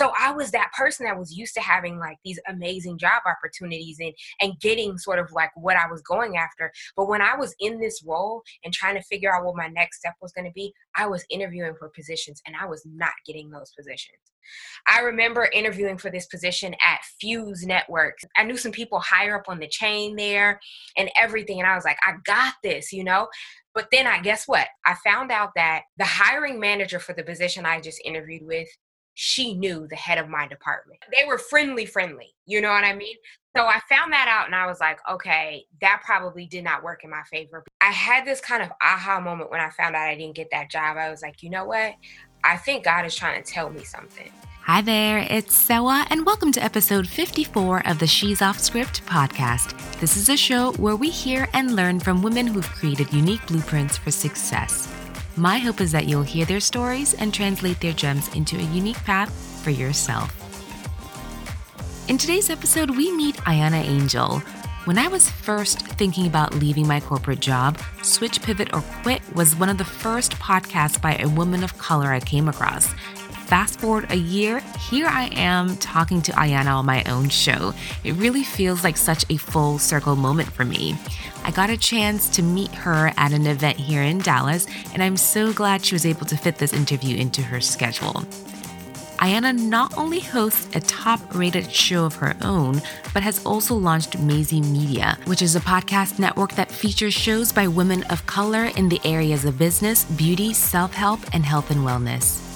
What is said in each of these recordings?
So I was that person that was used to having like these amazing job opportunities and and getting sort of like what I was going after. But when I was in this role and trying to figure out what my next step was going to be, I was interviewing for positions and I was not getting those positions. I remember interviewing for this position at Fuse Networks. I knew some people higher up on the chain there and everything. And I was like, I got this, you know? But then I guess what? I found out that the hiring manager for the position I just interviewed with, she knew the head of my department. They were friendly, friendly. You know what I mean? So I found that out and I was like, okay, that probably did not work in my favor. I had this kind of aha moment when I found out I didn't get that job. I was like, you know what? I think God is trying to tell me something. Hi there, it's Sewa, and welcome to episode 54 of the She's Off Script podcast. This is a show where we hear and learn from women who've created unique blueprints for success. My hope is that you'll hear their stories and translate their gems into a unique path for yourself. In today's episode, we meet Ayana Angel. When I was first thinking about leaving my corporate job, Switch, Pivot, or Quit was one of the first podcasts by a woman of color I came across, fast forward a year, here I am talking to Ayana on my own show. It really feels like such a full circle moment for me. I got a chance to meet her at an event here in Dallas, and I'm so glad she was able to fit this interview into her schedule. Ayana not only hosts a top rated show of her own, but has also launched Maisie Media, which is a podcast network that features shows by women of color in the areas of business, beauty, self help, and health and wellness.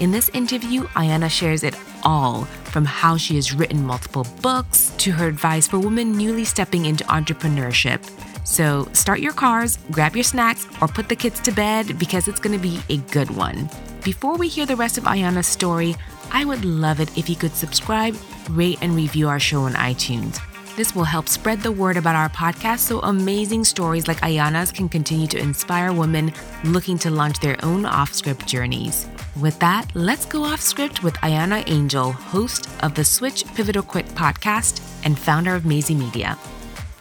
In this interview, Ayana shares it all from how she has written multiple books to her advice for women newly stepping into entrepreneurship. So start your cars, grab your snacks, or put the kids to bed because it's going to be a good one. Before we hear the rest of Ayana's story, I would love it if you could subscribe, rate, and review our show on iTunes. This will help spread the word about our podcast so amazing stories like Ayana's can continue to inspire women looking to launch their own off script journeys. With that, let's go off script with Ayana Angel, host of the Switch Pivot or Quit podcast and founder of Maisie Media.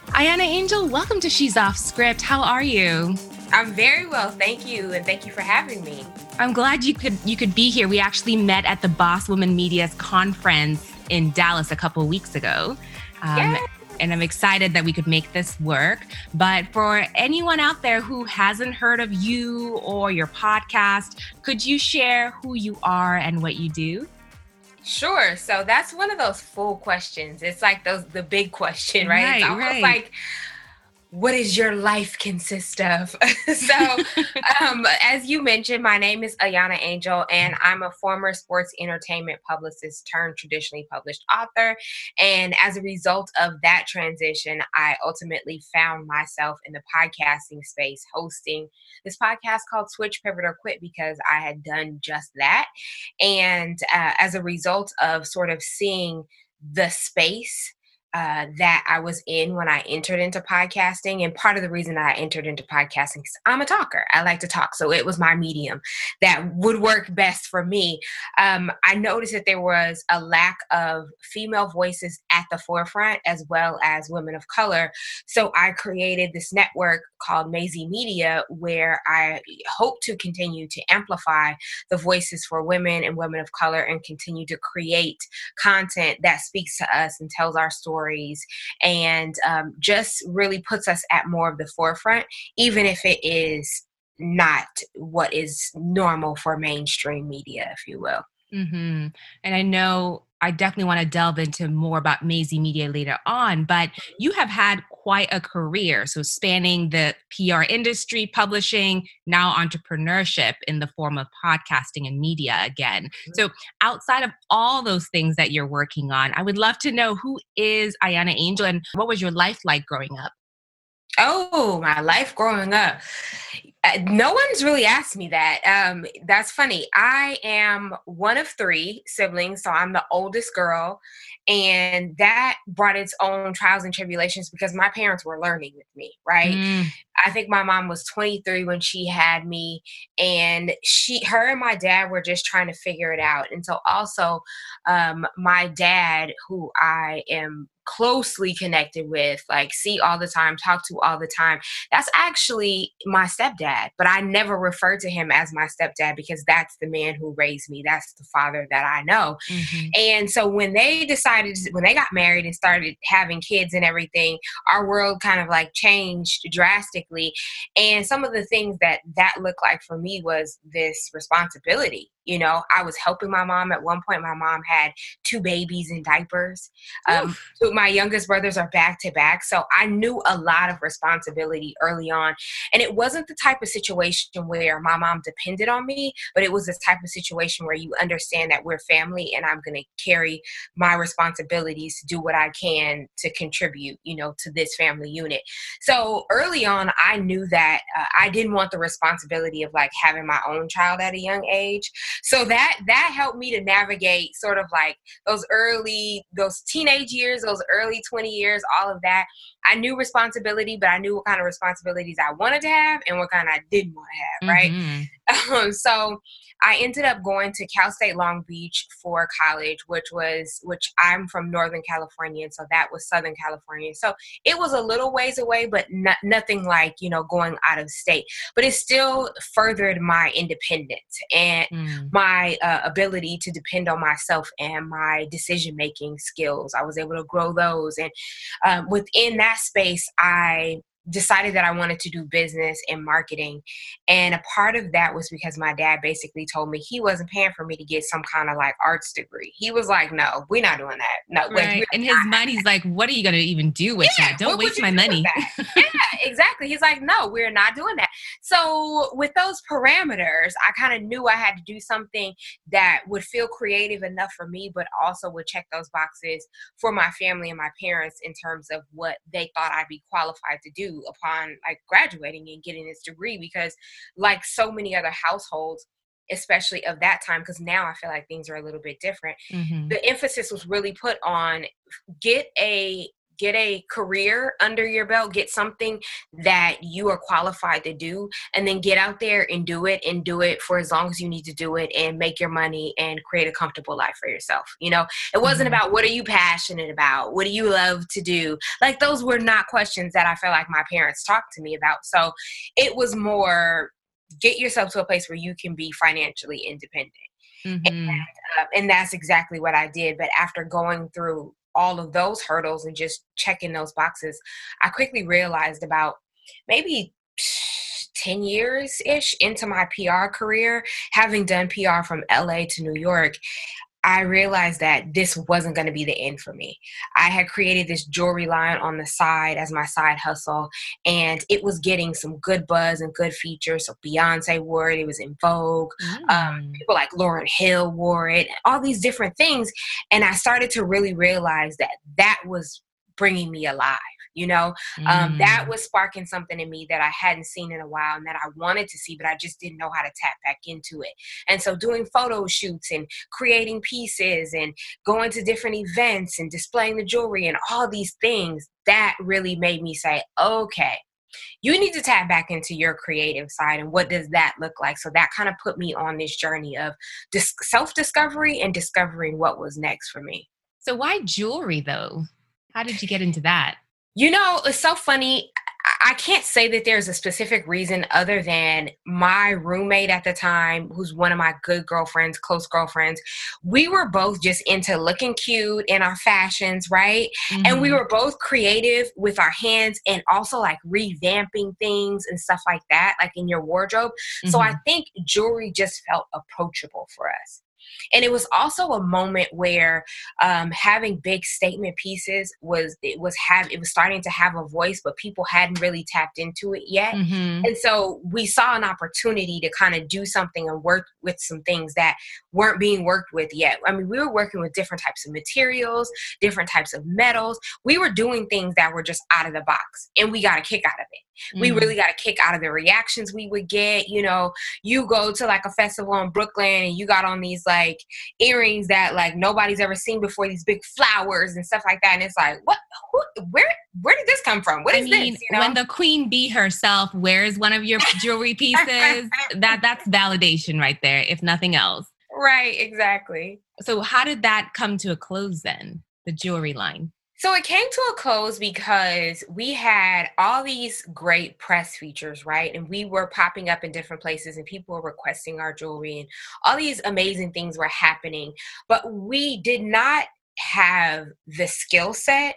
Ayana Angel, welcome to She's Off Script. How are you? I'm very well, thank you, and thank you for having me. I'm glad you could you could be here. We actually met at the Boss Woman Media's conference in Dallas a couple weeks ago. Um, and I'm excited that we could make this work. But for anyone out there who hasn't heard of you or your podcast, could you share who you are and what you do? Sure. So that's one of those full questions. It's like those the big question, right? right it's almost right. like what does your life consist of? so, um, as you mentioned, my name is Ayana Angel, and I'm a former sports entertainment publicist turned traditionally published author. And as a result of that transition, I ultimately found myself in the podcasting space, hosting this podcast called Switch, Pivot, or Quit because I had done just that. And uh, as a result of sort of seeing the space uh, that I was in when I entered into podcasting. And part of the reason that I entered into podcasting is I'm a talker. I like to talk. So it was my medium that would work best for me. Um, I noticed that there was a lack of female voices at the forefront as well as women of color. So I created this network called Maisie Media where I hope to continue to amplify the voices for women and women of color and continue to create content that speaks to us and tells our story stories and um, just really puts us at more of the forefront, even if it is not what is normal for mainstream media, if you will. Mm-hmm. And I know I definitely want to delve into more about Maisie Media later on, but you have had quite a career. So, spanning the PR industry, publishing, now entrepreneurship in the form of podcasting and media again. Mm-hmm. So, outside of all those things that you're working on, I would love to know who is Ayana Angel and what was your life like growing up? Oh, my life growing up. Uh, no one's really asked me that. Um, that's funny. I am one of three siblings, so I'm the oldest girl, and that brought its own trials and tribulations because my parents were learning with me, right? Mm. I think my mom was 23 when she had me, and she, her, and my dad were just trying to figure it out. And so, also, um, my dad, who I am closely connected with, like see all the time, talk to all the time, that's actually my stepdad. But I never refer to him as my stepdad because that's the man who raised me. That's the father that I know. Mm-hmm. And so when they decided, when they got married and started having kids and everything, our world kind of like changed drastically. And some of the things that that looked like for me was this responsibility you know, I was helping my mom. At one point, my mom had two babies in diapers. Um, my youngest brothers are back to back. So I knew a lot of responsibility early on. And it wasn't the type of situation where my mom depended on me, but it was this type of situation where you understand that we're family and I'm going to carry my responsibilities to do what I can to contribute, you know, to this family unit. So early on, I knew that uh, I didn't want the responsibility of like having my own child at a young age so that that helped me to navigate sort of like those early those teenage years those early 20 years all of that i knew responsibility but i knew what kind of responsibilities i wanted to have and what kind i didn't want to have right mm-hmm. um, so I ended up going to Cal State Long Beach for college, which was which I'm from Northern California, and so that was Southern California. So it was a little ways away, but not, nothing like you know going out of state. But it still furthered my independence and mm. my uh, ability to depend on myself and my decision making skills. I was able to grow those, and um, within that space, I decided that I wanted to do business and marketing. And a part of that was because my dad basically told me he wasn't paying for me to get some kind of like arts degree. He was like, no, we're not doing that. No, right. in his mind, he's like, what are you going to even do with yeah, that? Don't waste my money. yeah, exactly. He's like, no, we're not doing that. So with those parameters, I kind of knew I had to do something that would feel creative enough for me, but also would check those boxes for my family and my parents in terms of what they thought I'd be qualified to do upon like graduating and getting this degree because like so many other households especially of that time because now i feel like things are a little bit different mm-hmm. the emphasis was really put on get a get a career under your belt, get something that you are qualified to do, and then get out there and do it and do it for as long as you need to do it and make your money and create a comfortable life for yourself. You know, it wasn't mm-hmm. about what are you passionate about? What do you love to do? Like, those were not questions that I felt like my parents talked to me about. So it was more get yourself to a place where you can be financially independent. Mm-hmm. And, uh, and that's exactly what I did. But after going through all of those hurdles and just checking those boxes, I quickly realized about maybe 10 years ish into my PR career, having done PR from LA to New York, I realized that this wasn't going to be the end for me. I had created this jewelry line on the side as my side hustle, and it was getting some good buzz and good features. So Beyonce wore it, it was in Vogue. Mm. Um, people like Lauryn Hill wore it, all these different things. And I started to really realize that that was bringing me alive you know? Mm. um, that mm. was sparking something in me that i hadn't seen in a while and that i wanted to see but i just didn't know how to tap back into it. And so doing photo shoots and creating pieces and going to different events and displaying the jewelry and all these things that really made me say okay you need to tap back into your creative side and what does that look like? So that kind of put me on this journey of dis- self-discovery and discovering what was next for me. So why jewelry though? How did you get into that you know, it's so funny. I can't say that there's a specific reason other than my roommate at the time, who's one of my good girlfriends, close girlfriends, we were both just into looking cute in our fashions, right? Mm-hmm. And we mm-hmm. were both creative with our hands and also like revamping things and stuff like that, like in your wardrobe. Mm-hmm. So I mm-hmm. think jewelry just felt approachable for us. And it was also a moment where um, having big statement pieces was it was have it was starting to have a voice, but people hadn't really tapped into it yet. Mm-hmm. And so we saw an opportunity to kind of do something and work with some things that weren't being worked with yet. I mean, we were working with different types of materials, different types of metals. We were doing things that were just out of the box, and we got a kick out of it. Mm-hmm. We really got a kick out of the reactions we would get. You know, you go to like a festival in Brooklyn and you got on these like earrings that like nobody's ever seen before, these big flowers and stuff like that. And it's like, what, who, where, where did this come from? What is I mean, this? You know? When the queen bee herself wears one of your jewelry pieces, that that's validation right there, if nothing else. Right, exactly. So how did that come to a close then? The jewelry line. So it came to a close because we had all these great press features, right? And we were popping up in different places and people were requesting our jewelry and all these amazing things were happening. But we did not have the skill set,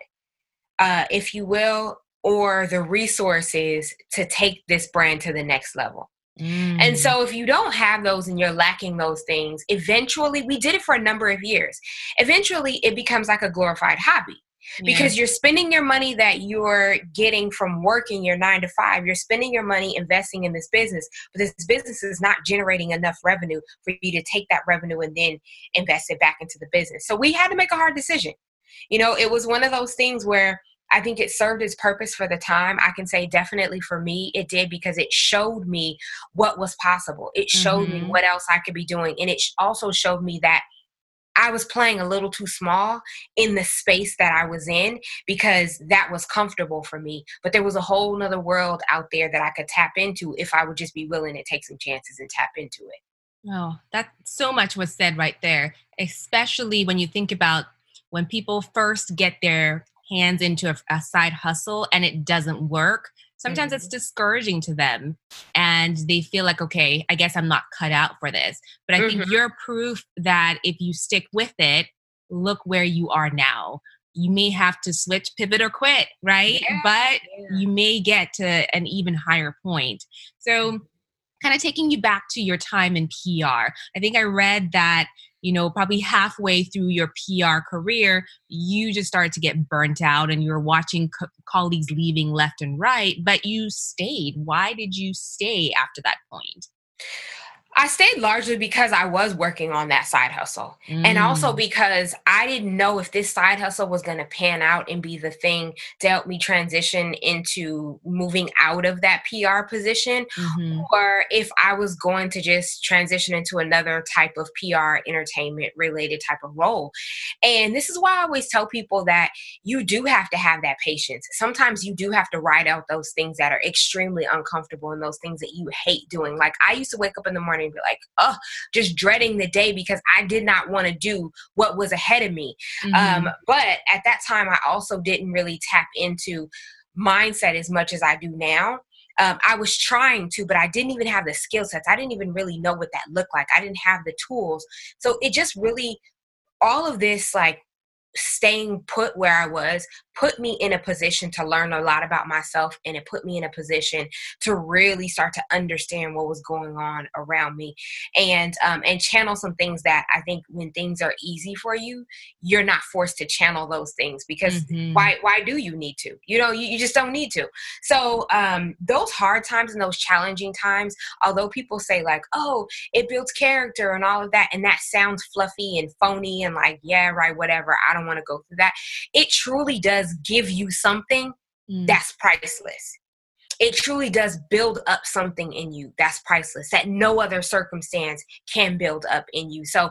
uh, if you will, or the resources to take this brand to the next level. Mm. And so, if you don't have those and you're lacking those things, eventually, we did it for a number of years. Eventually, it becomes like a glorified hobby because yeah. you're spending your money that you're getting from working your nine to five you're spending your money investing in this business but this business is not generating enough revenue for you to take that revenue and then invest it back into the business so we had to make a hard decision you know it was one of those things where I think it served its purpose for the time. I can say definitely for me, it did because it showed me what was possible. It showed mm-hmm. me what else I could be doing. And it also showed me that I was playing a little too small in the space that I was in because that was comfortable for me. But there was a whole nother world out there that I could tap into if I would just be willing to take some chances and tap into it. Oh, that so much was said right there, especially when you think about when people first get their hands into a, a side hustle and it doesn't work sometimes mm-hmm. it's discouraging to them and they feel like okay i guess i'm not cut out for this but i mm-hmm. think you're proof that if you stick with it look where you are now you may have to switch pivot or quit right yeah, but yeah. you may get to an even higher point so mm-hmm. kind of taking you back to your time in pr i think i read that you know, probably halfway through your PR career, you just started to get burnt out and you're watching co- colleagues leaving left and right, but you stayed. Why did you stay after that point? I stayed largely because I was working on that side hustle. Mm. And also mm. because I didn't know if this side hustle was going to pan out and be the thing to help me transition into moving out of that PR position mm-hmm. or if I was going to just transition into another type of PR entertainment related type of role. And this is why I always tell people that you do have to have that patience. Sometimes you do have to write out those things that are extremely uncomfortable and those things that you hate doing. Like I used to wake up in the morning morning be like, oh, just dreading the day because I did not want to do what was ahead of me. Mm-hmm. Um, but at that time, I also didn't really tap into mindset as much as I do now. Um, I was trying to, but I didn't even have the skill sets. I didn't even really know what that looked like. I didn't have the tools. So it just really, all of this like staying put where I was put me in a position to learn a lot about myself and it put me in a position to really start to understand what was going on around me. And um, and channel some things that I think when things are easy for you you're not forced to channel those things because mm-hmm. why why do you need to? You know you, you just don't need to. So um, those hard times and those challenging times although people say like oh it builds character and all of that and that sounds fluffy and phony and like yeah right whatever I don't want to go through that it truly does does give you something mm. that's priceless. It truly does build up something in you that's priceless, that no other circumstance can build up in you. So,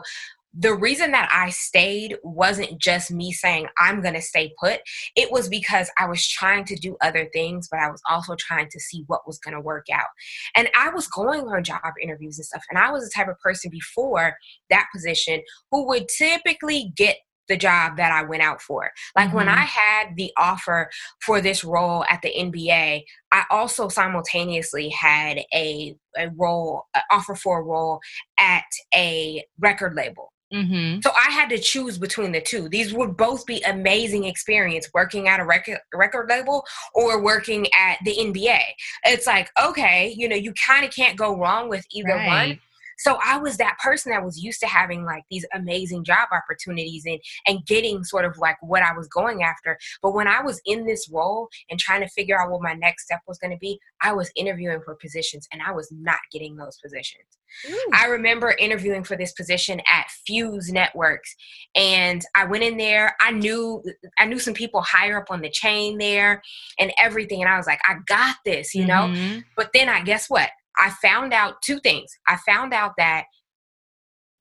the reason that I stayed wasn't just me saying I'm going to stay put. It was because I was trying to do other things, but I was also trying to see what was going to work out. And I was going on job interviews and stuff. And I was the type of person before that position who would typically get the job that I went out for. Like mm-hmm. when I had the offer for this role at the NBA, I also simultaneously had a, a role, offer for a role at a record label. Mm-hmm. So I had to choose between the two. These would both be amazing experience working at a record record label or working at the NBA. It's like, okay, you know, you kind of can't go wrong with either right. one. So I was that person that was used to having like these amazing job opportunities and and getting sort of like what I was going after. But when I was in this role and trying to figure out what my next step was going to be, I was interviewing for positions and I was not getting those positions. Ooh. I remember interviewing for this position at Fuse Networks and I went in there. I knew I knew some people higher up on the chain there and everything and I was like, I got this, you know? Mm-hmm. But then I guess what? I found out two things. I found out that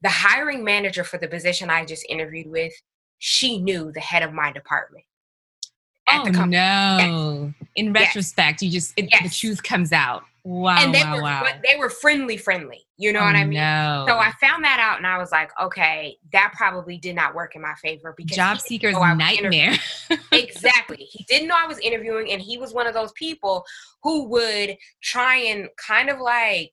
the hiring manager for the position I just interviewed with, she knew the head of my department. At oh, the company. No. Yes. In retrospect, yes. you just it, yes. the truth comes out. Wow. And they wow, were wow. they were friendly, friendly. You know oh, what I mean? No. So I found that out and I was like, okay, that probably did not work in my favor because job seeker's nightmare. exactly. He didn't know I was interviewing and he was one of those people who would try and kind of like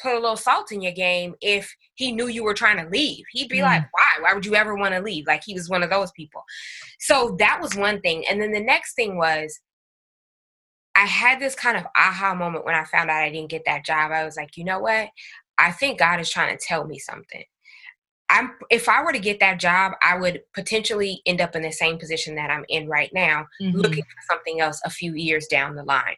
put a little salt in your game if he knew you were trying to leave. He'd be mm. like, why? Why would you ever want to leave? Like he was one of those people. So that was one thing. And then the next thing was I had this kind of aha moment when I found out I didn't get that job. I was like, you know what? I think God is trying to tell me something. I'm if I were to get that job, I would potentially end up in the same position that I'm in right now, mm-hmm. looking for something else a few years down the line.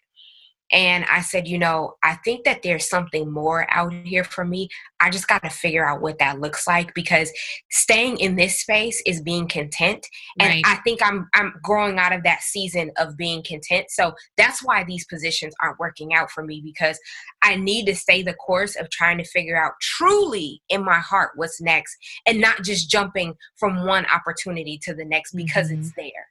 And I said, you know, I think that there's something more out here for me. I just got to figure out what that looks like because staying in this space is being content. And right. I think I'm I'm growing out of that season of being content. So that's why these positions aren't working out for me because I need to stay the course of trying to figure out truly in my heart what's next and not just jumping from one opportunity to the next because mm-hmm. it's there.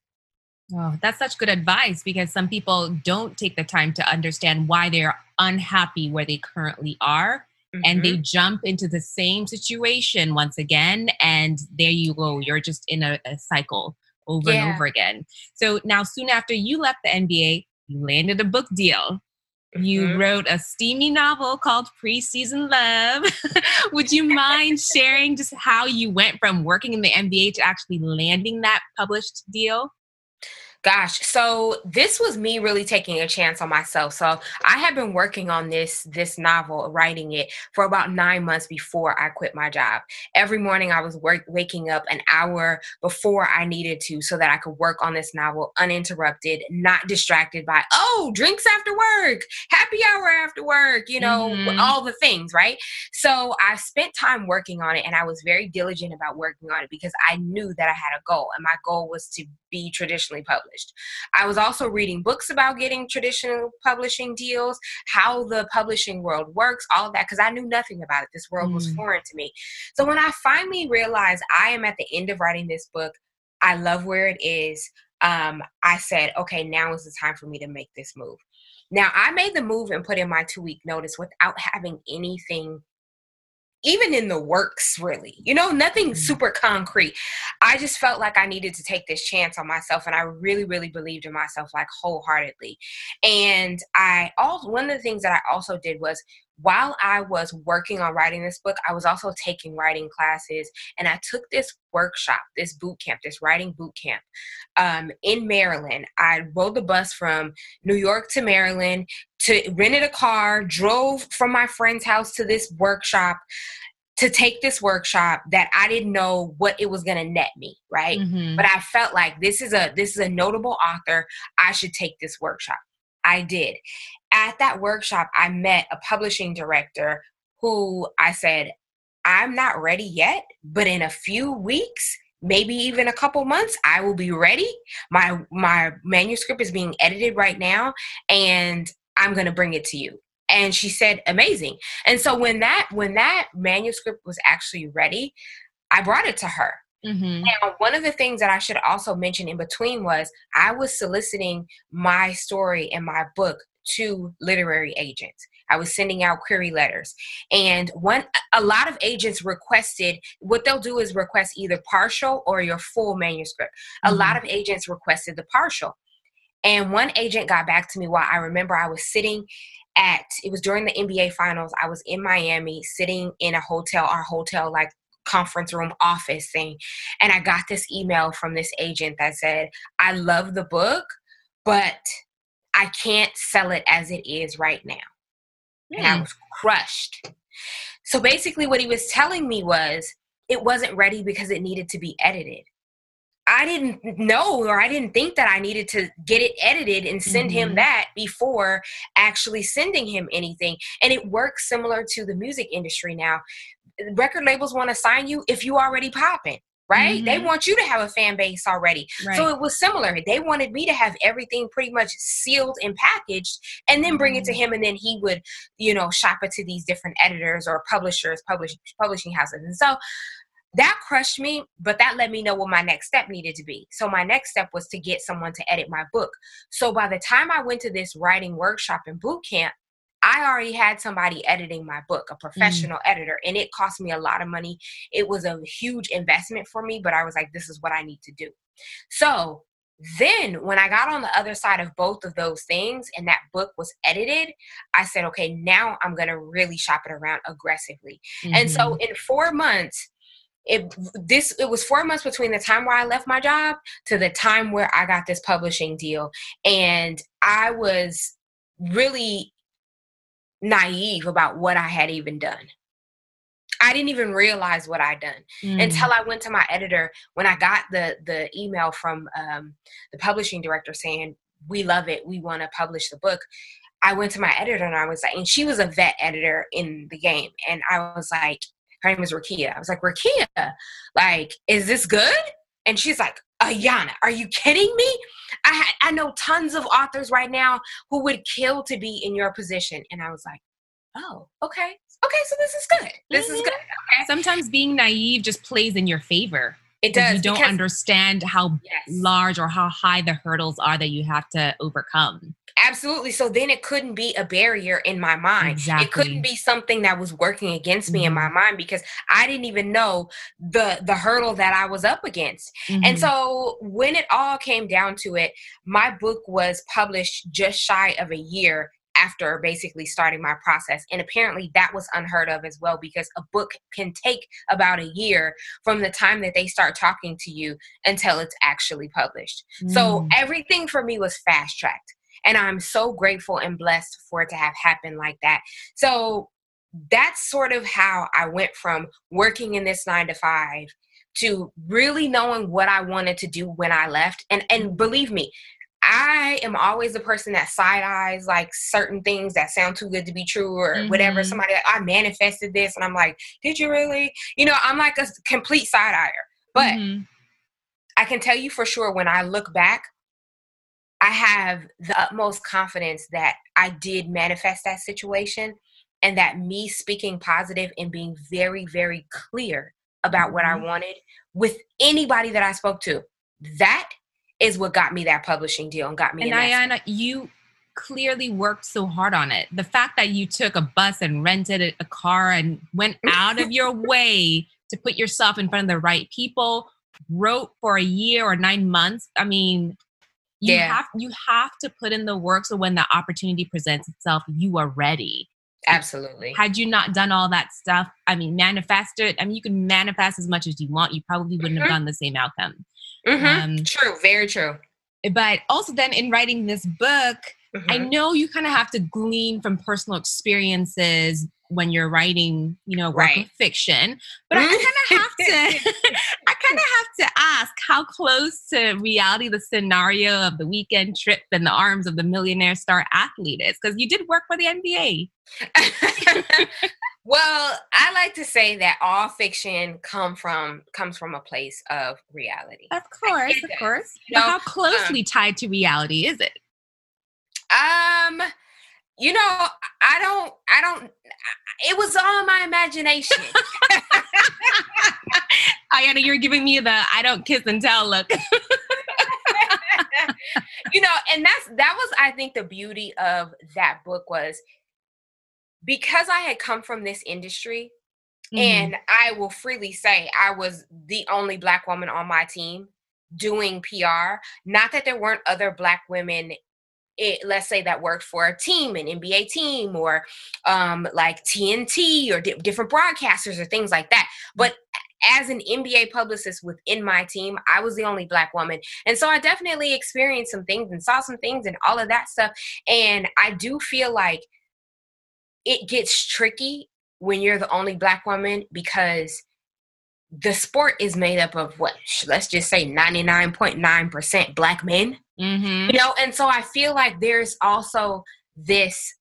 Oh, that's such good advice because some people don't take the time to understand why they're unhappy where they currently are. Mm-hmm. And they mm-hmm. jump into the same situation once again. And there you go. You're just in a, a cycle over yeah. and over again. So now, soon after you left the NBA, you landed a book deal. You mm-hmm. wrote a steamy novel called Preseason Love. Would you mind sharing just how you went from working in the NBA to actually landing that published deal? Gosh, so this was me really taking a chance on myself. So I had been working on this this novel, writing it for about nine months before I quit my job. Every morning I was work, waking up an hour before I needed to, so that I could work on this novel uninterrupted, not distracted by oh drinks after work, happy hour after work, you know mm-hmm. all the things, right? So I spent time working on it, and I was very diligent about working on it because I knew that I had a goal, and my goal was to be traditionally published. I was also reading books about getting traditional publishing deals, how the publishing world works, all of that, because I knew nothing about it. This world mm. was foreign to me. So when I finally realized I am at the end of writing this book, I love where it is. Um, I said, okay, now is the time for me to make this move. Now, I made the move and put in my two week notice without having anything even in the works really you know nothing mm. super concrete i just felt like i needed to take this chance on myself and i really really believed in myself like wholeheartedly and i also one of the things that i also did was while I was working on writing this book, I was also taking writing classes, and I took this workshop, this boot camp, this writing boot camp um, in Maryland. I rode the bus from New York to Maryland, to rented a car, drove from my friend's house to this workshop to take this workshop that I didn't know what it was going to net me, right? Mm-hmm. But I felt like this is a this is a notable author, I should take this workshop. I did at that workshop, I met a publishing director who I said, I'm not ready yet, but in a few weeks, maybe even a couple months i will be ready. My my manuscript is being edited right now and i'm going to bring it to you. And she said amazing. And so when that when that manuscript was actually ready i brought it to her. Mm-hmm. now one of the things that i should also mention in between was i was soliciting my story and my book to literary agents. I was sending out query letters. And one a lot of agents requested what they'll do is request either partial or your full manuscript. Mm-hmm. A lot of agents requested the partial. And one agent got back to me while I remember I was sitting at it was during the NBA finals. I was in Miami sitting in a hotel, our hotel like conference room office thing. And I got this email from this agent that said, I love the book, but I can't sell it as it is right now. Mm. And I hmm. was crushed. So basically, what he was telling me was it wasn't ready because it needed to be edited. I didn't know or I didn't think that I needed to get it edited and send mm-hmm. him that before actually sending him anything. And it works similar to the music industry now. Record labels want to sign you if you already popping right? Mm-hmm. They want you to have a fan base already. Right. So it was similar. They wanted me to have everything pretty much sealed and packaged and then bring mm-hmm. it to mm-hmm. him and then he would, you know, shop it to these different editors or publishers, publish, publishing houses. And so that crushed me, but that let me know what my next step needed to be. So my next step was to get someone to edit my book. So by the time I went to this writing workshop and boot camp, I already had somebody editing my book, a mm. professional mm. editor, and it cost me a lot of money. It was a huge investment for me, but I was like, this is what I need to do. So then when I got on the other side of both of those things and that book was edited, I said, okay, now I'm going to really shop it around aggressively. Mm-hmm. And so mm-hmm. in four months, it this it was four months between the time where I left my job to the time where I got this publishing deal. And I was really naive about what I had even done. I didn't even realize what I'd done mm. until I went to my editor when I got the the email from um, the publishing director saying, "We love it. We want to publish the book." I went to my editor and I was like, and she was a vet editor in the game, and I was like, her name is Rakia. I was like, Rakia, like, is this good? And she's like, Ayana, are you kidding me? I I know tons of authors right now who would kill to be in your position. And I was like, oh, okay. Okay, so this is good. This mm-hmm. is good. Okay. Sometimes being naive just plays in your favor. It does. You don't understand how yes. large or how high the hurdles are that you have to overcome. Absolutely. So then it couldn't be a barrier in my mind. Exactly. It couldn't be something that was working against me mm-hmm. in my mm-hmm. mind because I didn't even know the the hurdle that I was up against. Mm-hmm. And so when it all came down to it, my book was published just shy of a year after basically starting my process. And apparently that was unheard of as well because a book can take about a year from the time that they start talking to you until it's actually published. Mm. So everything for me was fast tracked. And I'm so grateful and blessed for it to have happened like that. So that's sort of how I went from working in this nine to five to really knowing what I wanted to do when I left. And and believe me, I am always the person that side eyes like certain things that sound too good to be true or mm-hmm. whatever. Somebody like, I manifested this, and I'm like, did you really? You know, I'm like a complete side eyer. But mm-hmm. I can tell you for sure when I look back, I have the utmost confidence that I did manifest that situation and that me speaking positive and being very, very clear about mm-hmm. what I mm-hmm. wanted with anybody that I spoke to, that is what got me that publishing deal and got me. And Ayana, you clearly worked so hard on it. The fact that you took a bus and rented a car and went out of your way to put yourself in front of the right people, wrote for a year or nine months. I mean, you yeah. have you have to put in the work so when the opportunity presents itself, you are ready. Absolutely. Had you not done all that stuff, I mean, manifest it. I mean, you can manifest as much as you want. You probably wouldn't mm-hmm. have done the same outcome. Mm-hmm. Um, true. Very true. But also, then in writing this book, mm-hmm. I know you kind of have to glean from personal experiences when you're writing, you know, work right. of fiction. But I kind of have to, kind of have to ask how close to reality the scenario of the weekend trip in the arms of the millionaire star athlete is, because you did work for the NBA. well, I like to say that all fiction come from comes from a place of reality. Of course, of course. You know, how closely um, tied to reality is it? Um you know, I don't, I don't, it was all my imagination. Ayana, you're giving me the I don't kiss and tell look. you know, and that's, that was, I think, the beauty of that book was because I had come from this industry, mm-hmm. and I will freely say I was the only Black woman on my team doing PR. Not that there weren't other Black women it, let's say that worked for a team, an NBA team, or um, like TNT or di- different broadcasters or things like that. But as an NBA publicist within my team, I was the only black woman. And so I definitely experienced some things and saw some things and all of that stuff. And I do feel like it gets tricky when you're the only black woman because the sport is made up of what? Let's just say 99.9% black men. Mm-hmm. you know and so i feel like there's also this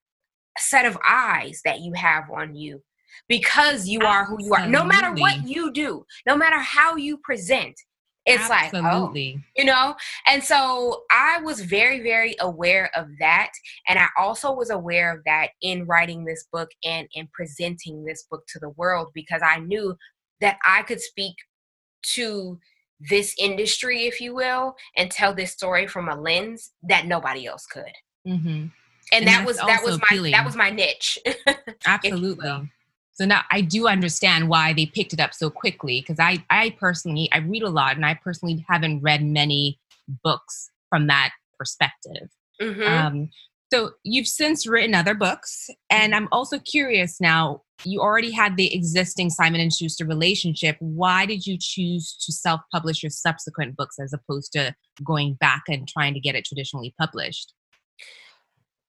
set of eyes that you have on you because you are who you are. No matter what you do no matter how you present it's Absolutely. like oh, you know? And so i was very very aware of that. And i also was aware of that in writing this book and in presenting this book to the world because i knew that I could speak to this industry, if you will, and tell this story from a lens that nobody else could. Mm-hmm. And, and, that was that was my appealing. that was my niche. Absolutely. So now I do understand why they picked it up so quickly because I I personally I read a lot and I personally haven't read many books from that perspective. Mm-hmm. Um, so you've since written other books, and mm-hmm. I'm also curious now. You already had the existing Simon and Schuster relationship. Why did you choose to self-publish your subsequent books as opposed to going back and trying to get it traditionally published?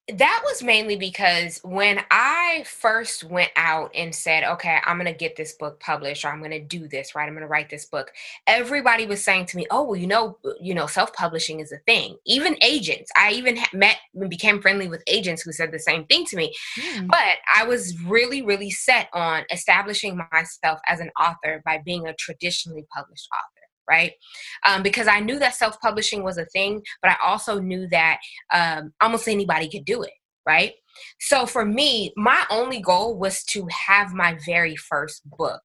That was mainly because when I first went out and said, okay, I'm going to get this book published or I'm going to do this, right? I'm going to write this book. Everybody was saying to me, oh, well, you know, you know, self-publishing is a thing. Even agents, I even met and became friendly with agents who said the same thing to me. Mm. But I was really, really set on establishing myself as an author by being a traditionally published author right? Um, because I knew that self publishing was a thing, but I also knew that um, almost anybody could do it, right? So for me, my only goal was to have my very first book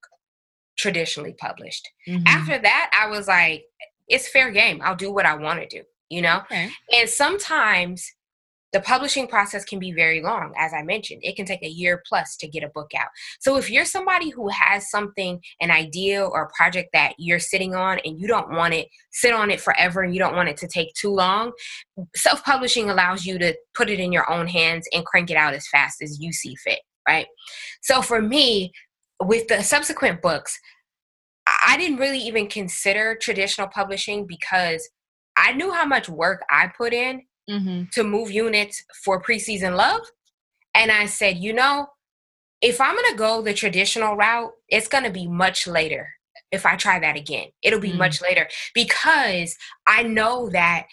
traditionally published. Mm-hmm. After that, I was like, it's fair game. I'll do what I want to do, you know? Okay. And sometimes the publishing process can be very long as i mentioned. It can take a year plus to get a book out. So if you're somebody who has something an idea or a project that you're sitting on and you don't want it sit on it forever and you don't want it to take too long self-publishing allows you to put it in your own hands and crank it out as fast as you see fit right? So for me with the subsequent books i didn't really even consider traditional publishing because i knew how much work i put in mm-hmm. to move units for preseason love. And I said, you know, if I'm going to go the traditional route, it's going to be much later if I try that again. It'll be mm-hmm. much later because I know that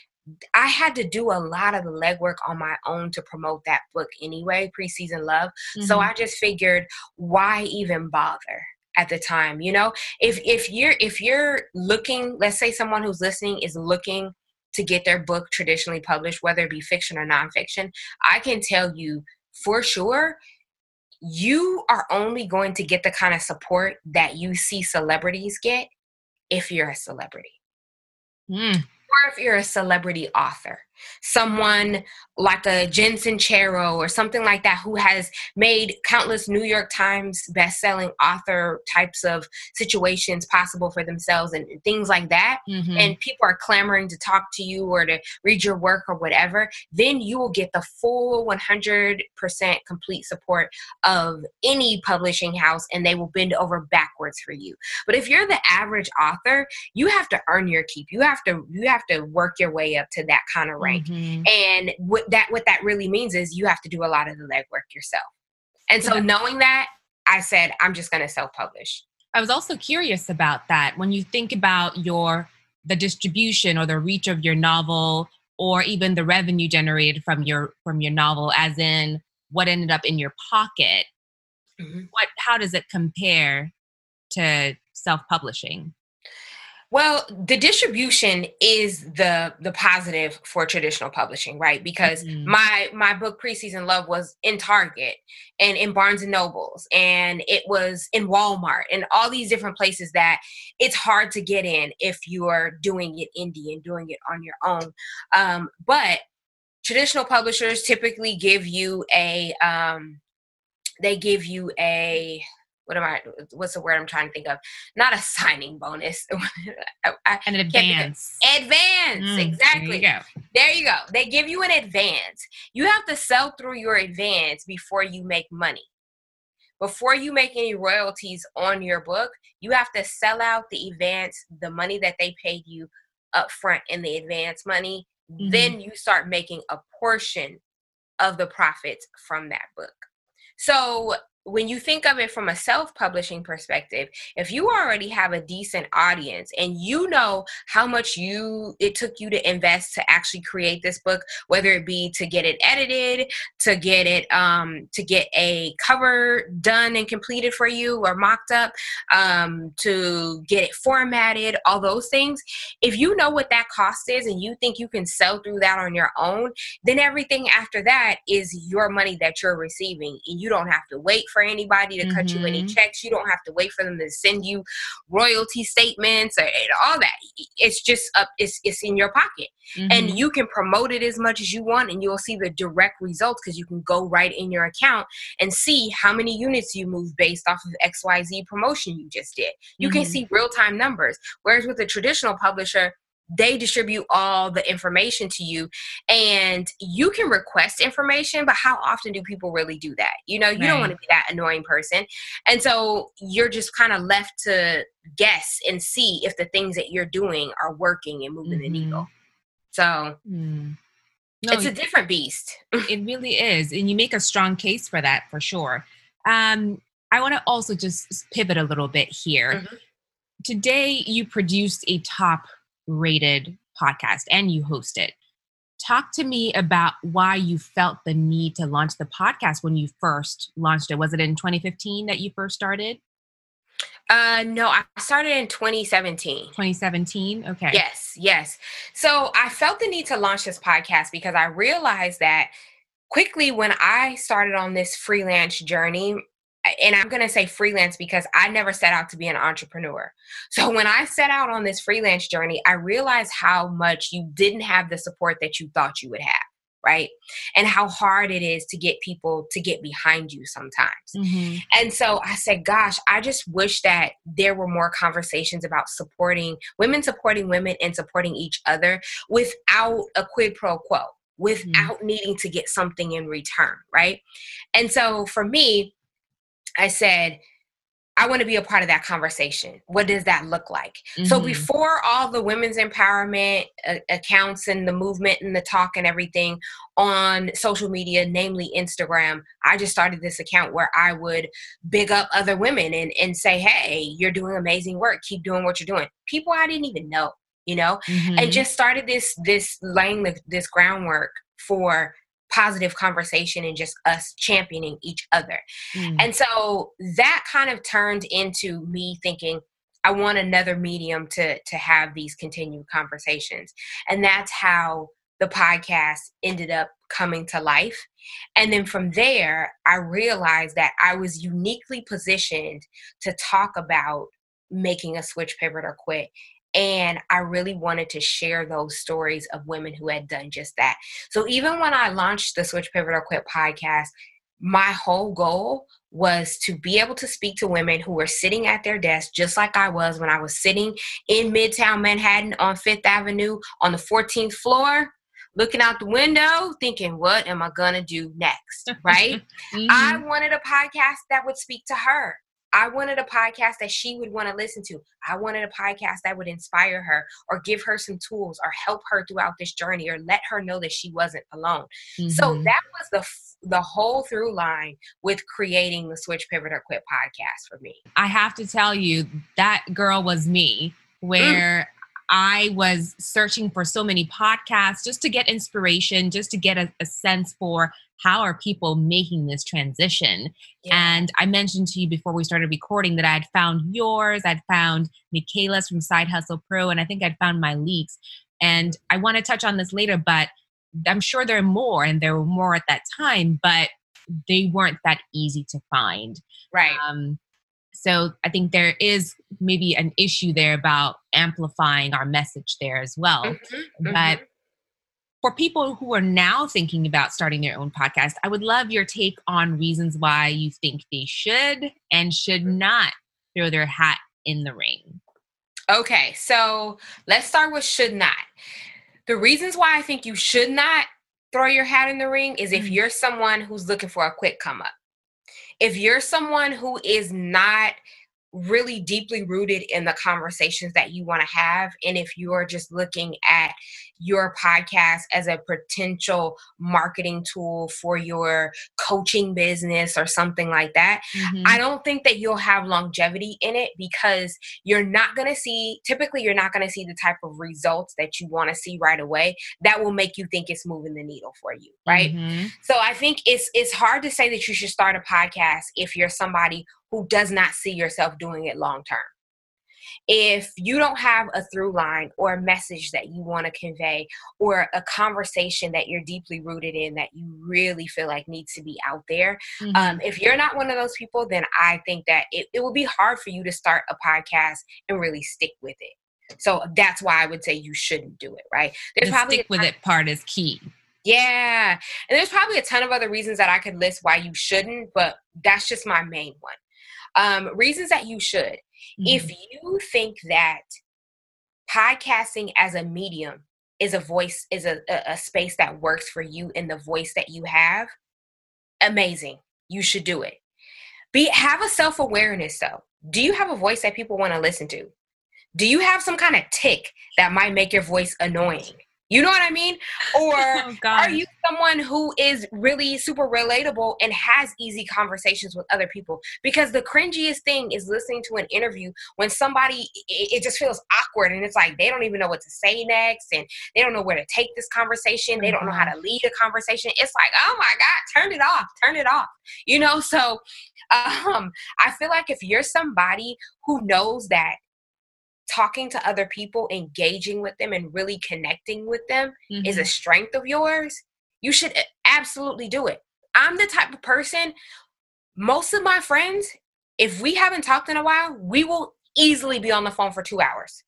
I had to do a lot of the legwork on my own to promote that book anyway, Preseason Love. Mm-hmm. So I just figured, why even bother? at the time you know if if you're if you're looking let's say someone who's listening is looking to get their book traditionally published, whether it be fiction or nonfiction, I can tell you for sure you are only going to get the kind of support that you see celebrities get if you're a celebrity. Mm or if you're a celebrity author, someone like a Jen Sincero or something like that who has made countless New York Times best-selling author types of situations possible for themselves and things like that, mm-hmm. and people are clamoring to talk to you or to read your work or whatever, then you will get the full 100% complete support of any publishing house and they will bend over backwards for you. But if you're the average author, you have to earn your keep. You have to you have to work your way up to that kind of rank. Mm-hmm. And what that what that really means is you have to do a lot of the legwork yourself. And so knowing that, I said I'm just going to self-publish. I was also curious about that. When you think about your the distribution or the reach of your novel or even the revenue generated from your from your novel as in what ended up in your pocket, mm-hmm. what how does it compare to self-publishing? Well, the distribution is the the positive for traditional publishing, right? Because mm-hmm. my my book Preseason Love was in Target and in Barnes and Nobles and it was in Walmart and all these different places that it's hard to get in if you are doing it indie and doing it on your own. Um, but traditional publishers typically give you a um, they give you a what am I? What's the word I'm trying to think of? Not a signing bonus. I, An advance. Advance, mm, exactly. There you, there you go. They give you an advance. You have to sell through your advance before you make money. Before you make any royalties on your book, you have to sell out the advance, the money that they paid you up front in the advance money. Mm-hmm. Then you start making a portion of the profits from that book. So when you think of it from a self-publishing perspective if you already have a decent audience and you know how much you it took you to invest to actually create this book whether it be to get it edited to get it um to get a cover done and completed for you or mocked up um to get it formatted all those things if you know what that cost is and you think you can sell through that on your own then everything after that is your money that you're receiving and you don't have to wait for for anybody to mm-hmm. cut you any mm-hmm. checks. You don't have to wait for them to send you royalty statements or all that. It's just up. It's it's in your pocket, mm-hmm. and you can promote it as much as you want, and you'll see the direct results because you can go right in your account and see how many units you move based off of X Y Z promotion you just did. You mm-hmm. can see real time numbers. Whereas with a traditional publisher they distribute all the information to you and you can request information but how often do people really do that you know you right. don't want to be that annoying person and so you're just kind of left to guess and see if the things that you're doing are working and moving mm-hmm. the needle so mm. no, it's a different beast it really is and you make a strong case for that for sure um i want to also just pivot a little bit here mm-hmm. today you produced a top rated podcast and you host it. Talk to me about why you felt the need to launch the podcast when you first launched it. Was it in 2015 that you first started? Uh no, I started in 2017. 2017. Okay. Yes, yes. So I felt the need to launch this podcast because I realized that quickly when I started on this freelance journey, and I'm going to say freelance because I never set out to be an entrepreneur. So when I set out on this freelance journey, I realized how much you didn't have the support that you thought you would have, right? And how hard it is to get people to get behind you sometimes. Mm-hmm. And so I said, gosh, I just wish that there were more conversations about supporting women, supporting women, and supporting each other without a quid pro quo. Without mm-hmm. needing to get something in return, right? And so for me, I said, I want to be a part of that conversation. What does that look like? Mm-hmm. So before all the women's empowerment uh, accounts and the movement and the talk and everything on social media, namely Instagram, I just started this account where I would big up other women and, and say, hey, you're doing amazing work. Keep doing what you're doing. People I didn't even know, you know, mm-hmm. and just started this, this laying this groundwork for positive conversation and just us championing each other. Mm. And so that kind of turned into me thinking I want another medium to to have these continued conversations. And that's how the podcast ended up coming to life. And then from there, I realized that I was uniquely positioned to talk about making a switch, pivot, or quit and I really wanted to share those stories of women who had done just that. So even when I launched the Switch Pivot or Quit podcast, my whole goal was to be able to speak to women who were sitting at their desk just like I was when I was sitting in Midtown Manhattan on Fifth Avenue on the 14th floor, looking out the window, thinking, what am I gonna do next? Right? mm-hmm. I wanted a podcast that would speak to her. I wanted a podcast that she would want to listen to. I wanted a podcast that would inspire her or give her some tools or help her throughout this journey or let her know that she wasn't alone. Mm-hmm. So that was the the whole through line with creating the Switch Pivot or Quit podcast for me. I have to tell you that girl was me mm. where mm. I was searching for so many podcasts just to get inspiration, just to get a, a sense for how are people making this transition? Yeah. And I mentioned to you before we started recording that I had found yours, I'd found Nicaila's from Side Hustle Pro, and I think I'd found Myleik's. And I want to touch on this later, but I'm sure there are more, and there were more at that time, but they weren't that easy to find. Right. Um, so I think there is maybe an issue there about amplifying our message there as well. Mm-hmm, but mm-hmm for people who are now thinking about starting their own podcast, I would love your take on reasons why you think they should and should not throw their hat in the ring. Okay, so let's start with should not. The reasons why I think you should not throw your hat in the ring is if mm-hmm. you're someone who's looking for a quick come up. If you're someone who is not really deeply rooted in the conversations that you want to have. And if you are just looking at your podcast as a potential marketing tool for your coaching business or something like that, mm-hmm. I don't think that you'll have longevity in it because you're not going to see, typically, you're not going to see the type of results that you want to see right away that will make you think it's moving the needle for you. Right. Mm-hmm. So I think it's, it's hard to say that you should start a podcast if you're somebody who does not see yourself doing it long term. If you don't have a through line or a message that you want to convey or a conversation that you're deeply rooted in that you really feel like needs to be out there mm-hmm. um, if you're not one of those people then i think that it, it will be hard for you to start a podcast and really stick with it so that's why i would say you shouldn't do it right there's the probably stick with it part is key yeah and there's probably a ton of other reasons that i could list why you shouldn't but that's just my main one um, reasons that you should. Mm-hmm. If you think that podcasting as a medium is a voice, is a, a, a space that works for you in the voice that you have, amazing. You should do it. Be have a self-awareness though. Do you have a voice that people want to listen to? Do you have some kind of tick that might make your voice annoying? You know what I mean? Or oh, are you someone who is really super relatable and has easy conversations with other people? Because the cringiest thing is listening to an interview when somebody, it, just feels awkward and it's like they don't even know what to say next and they don't know where to take this conversation. They don't know how mm-hmm. to lead a conversation. It's like, oh my God, turn it off, turn it off. You know, so um, I feel like if you're somebody who knows that talking to other people, engaging with them, and really connecting with them mm-hmm. is a mm-hmm. strength of yours, you should absolutely do it. I'm the type of person, most of my friends, if we haven't talked in a while, we will easily be on the phone for two hours.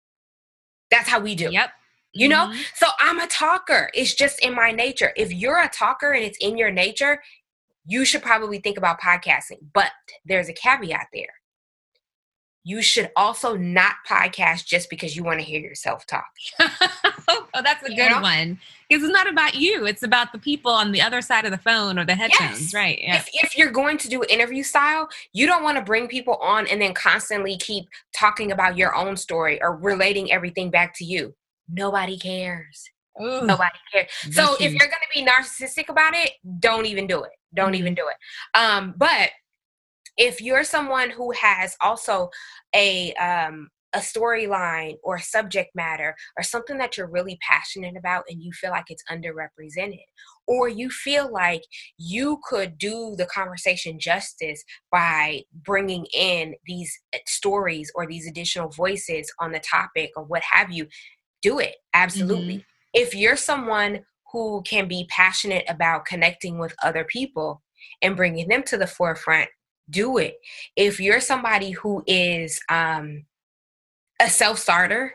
That's how we do. Yep. You know? Mm-hmm. So I'm a talker. It's just in my nature. If you're a talker and it's in your nature, you should probably think about podcasting. But there's a caveat there you should also not podcast just because you want to hear yourself talk. oh, that's a you good know? one. It's not about you. It's about the people on the other side of the phone or the headphones, yes. right? Yeah. If, if you're going to do interview style, you don't want to bring people on and then constantly keep talking about your own story or relating everything back to you. Nobody cares. Ooh, Nobody cares. So if you're going to be narcissistic about it, don't even do it. Don't mm-hmm. even do it. Um, but if you're someone who has also a um, a storyline or a subject matter or something that you're really passionate about and you feel like it's underrepresented or you feel like you could do the conversation justice by bringing in these eh, stories or these additional voices on the topic or what have you do it absolutely mm-hmm. if you're someone who can be passionate about connecting with other people and bringing them to the forefront do it. If you're somebody who is um, a self starter,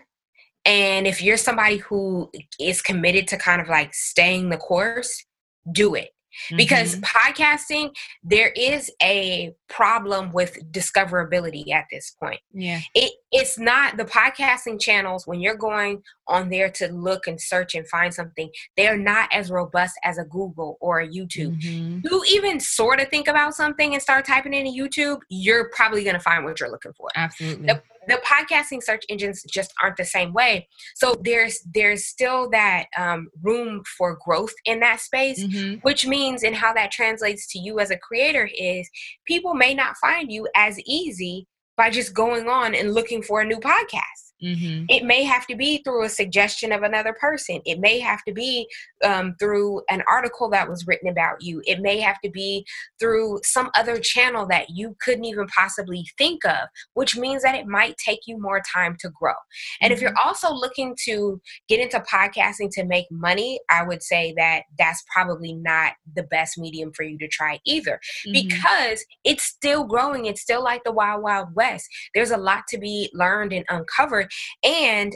and if you're somebody who is committed to kind of like staying the course, do it because mm-hmm. podcasting there is a problem with discoverability at this point. Yeah. It it's not the podcasting channels when you're going on there to look and search and find something they're not as robust as a google or a youtube. Mm-hmm. you even sort of think about something and start typing into youtube you're probably going to find what you're looking for. Absolutely. The, the podcasting search engines just aren't the same way so there's there's still that um, room for growth in that space mm-hmm. which means and how that translates to you as a creator is people may not find you as easy by just going on and looking for a new podcast Mm-hmm. It may have to be through a suggestion of another person. It may have to be um, through an article that was written about you. It may have to be through some other channel that you couldn't even possibly think of, which means that it might take you more time to grow. And mm-hmm. if you're mm-hmm. also looking to get into podcasting to make money, I would say that that's probably not the best medium for you to try either mm-hmm. because it's still growing. It's still like the wild, wild west. There's a lot to be learned and uncovered and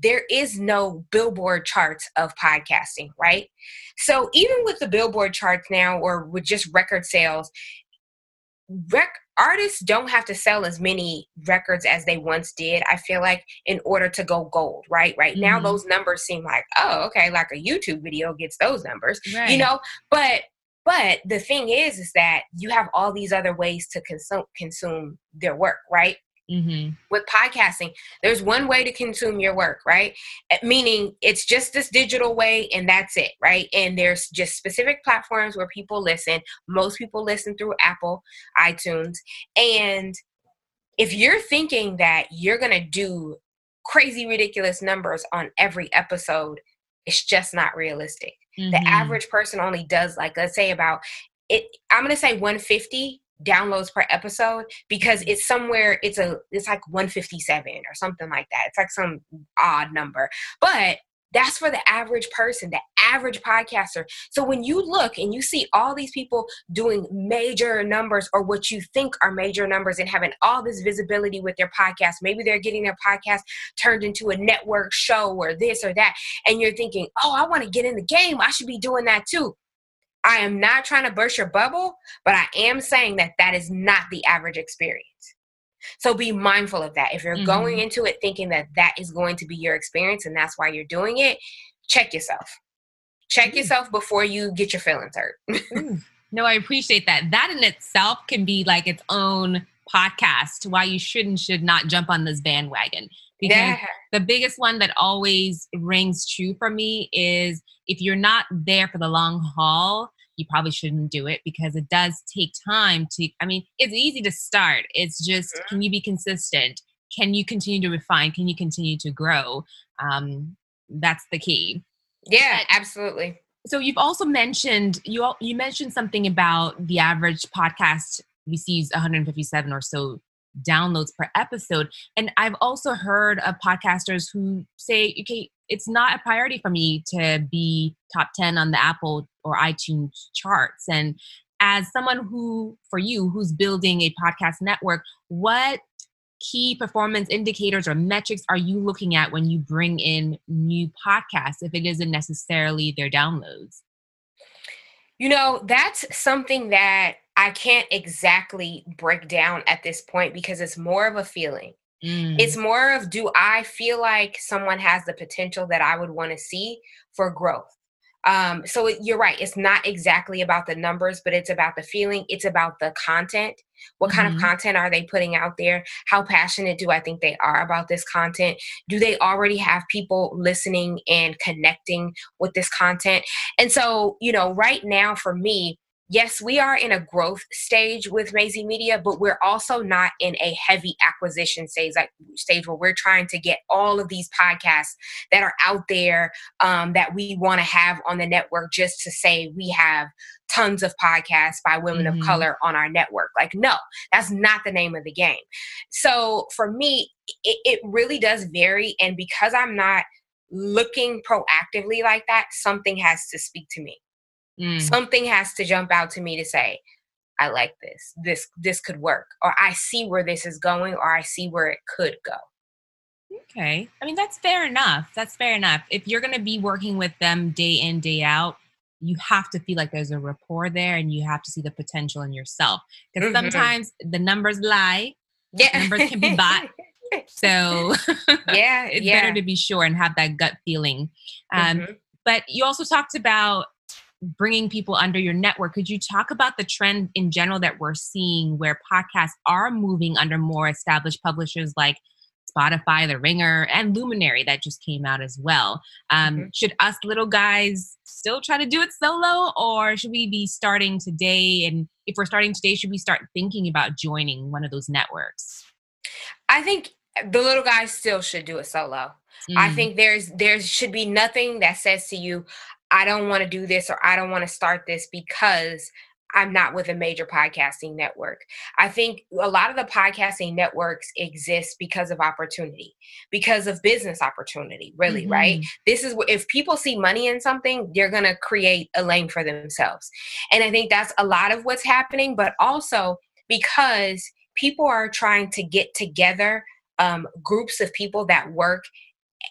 there is no billboard charts of podcasting, right? So even with the billboard charts now or with just record sales, rec- artists don't have to sell as many records as they once did i feel like in order to go gold right right mm-hmm. now those numbers seem like oh okay like a youtube video gets those numbers right. you know but but the thing is is that you have all these other ways to consume consume their work right Mm-hmm. With podcasting, there's one way to consume your work, right? Eh, meaning it's just this digital way and that's it, right? And there's just specific platforms where people listen. Most people listen through Apple, iTunes. And if you're thinking that you're going to do crazy, ridiculous numbers on every episode, it's just not realistic. Mm-hmm. The average person only does, like, let's say about it, I'm going to say 150 downloads per episode because mm-hmm. it's somewhere it's a it's like 157 or something like that it's like some odd number but that's for the average person, the average podcaster. So when you look and you see all these people doing major numbers or what you think are major numbers and having all this visibility with their podcast, maybe they're getting their podcast turned into a network show or this or that, and you're thinking, oh, I want to get in the game. I should be doing that too. I am not trying to burst your bubble, but I am saying that that is not the average experience. So be mindful of that. If you're mm-hmm. going into it thinking that that is going to be your experience and that's why you're doing it, check yourself. Check mm-hmm. yourself before you get your feelings hurt. no, I appreciate that. That in itself can be like its own podcast why you should and should not jump on this bandwagon. Because yeah. the biggest one that always rings true for me is if you're not there for the long haul, you probably shouldn't do it because it does take time to i mean it's easy to start. It's just mm-hmm. can you be consistent? Can you continue to refine? Can you continue to grow? Um, that's the key. Yeah but, absolutely. so you've also mentioned you all, you mentioned something about the average podcast receives 157 or so downloads per episode and i've also heard of podcasters who say okay it's not a priority for me to be top 10 on the Apple or iTunes charts. And as someone who, for you, who's building a podcast network, what key performance indicators or metrics are you looking at when you bring in new podcasts if it isn't necessarily their downloads? You know, that's something that I can't exactly break down at this point because it's more of a feeling. Mm. It's more of do I feel like someone has the potential that I would want to see for growth? Um, so it, you're right. It's not exactly about the numbers, but it's about the feeling. It's about the content. What mm-hmm. kind of mm-hmm. content are they putting out there? How passionate do I think they are about this content? Do they already have people listening and connecting with this content? And so, you know, right now for me, yes, we are in a growth stage with Maisie Media, but we're also not in a heavy acquisition stage, like stage where we're trying to get all of these podcasts that are out there um, that we want to have on the network just to say we have tons of podcasts by women mm-hmm. of color on our network. Like, no, that's not the name of the game. So for me, it, it really does vary. And because I'm not looking proactively like that, something has to speak to me. Mm. Something has to jump out to me to say, I like this. This this could work. Or I see where this is going or I see where it could go. Okay. I mean that's fair enough. That's fair enough. If you're going to be working with them day in day out, you have to feel like there's a rapport there and you have to see the potential in yourself. Because mm-hmm. sometimes the numbers lie. Yeah. numbers can be bought. so yeah, it's yeah. better to be sure and have that gut feeling. Um, mm-hmm. But you also talked about bringing people under your network. Could you talk about the trend in general that we're seeing where podcasts are moving under more established publishers like Spotify, The Ringer, and Luminary that just came out as well? Um, mm-hmm. Should us little guys still try to do it solo, or should we be starting today? And if we're starting today, should we start thinking about joining one of those networks? I think the little guys still should do it solo. Mm. I think there's there should be nothing that says to you, I don't want to do this or I don't want to start this because I'm not with a major podcasting network. I think a lot of the podcasting networks exist because of opportunity, because of business opportunity, really, mm-hmm. right? This is if people see money in something, they're going to create a lane for themselves. And I think that's a lot of what's happening, but also because people are trying to get together um, groups of people that work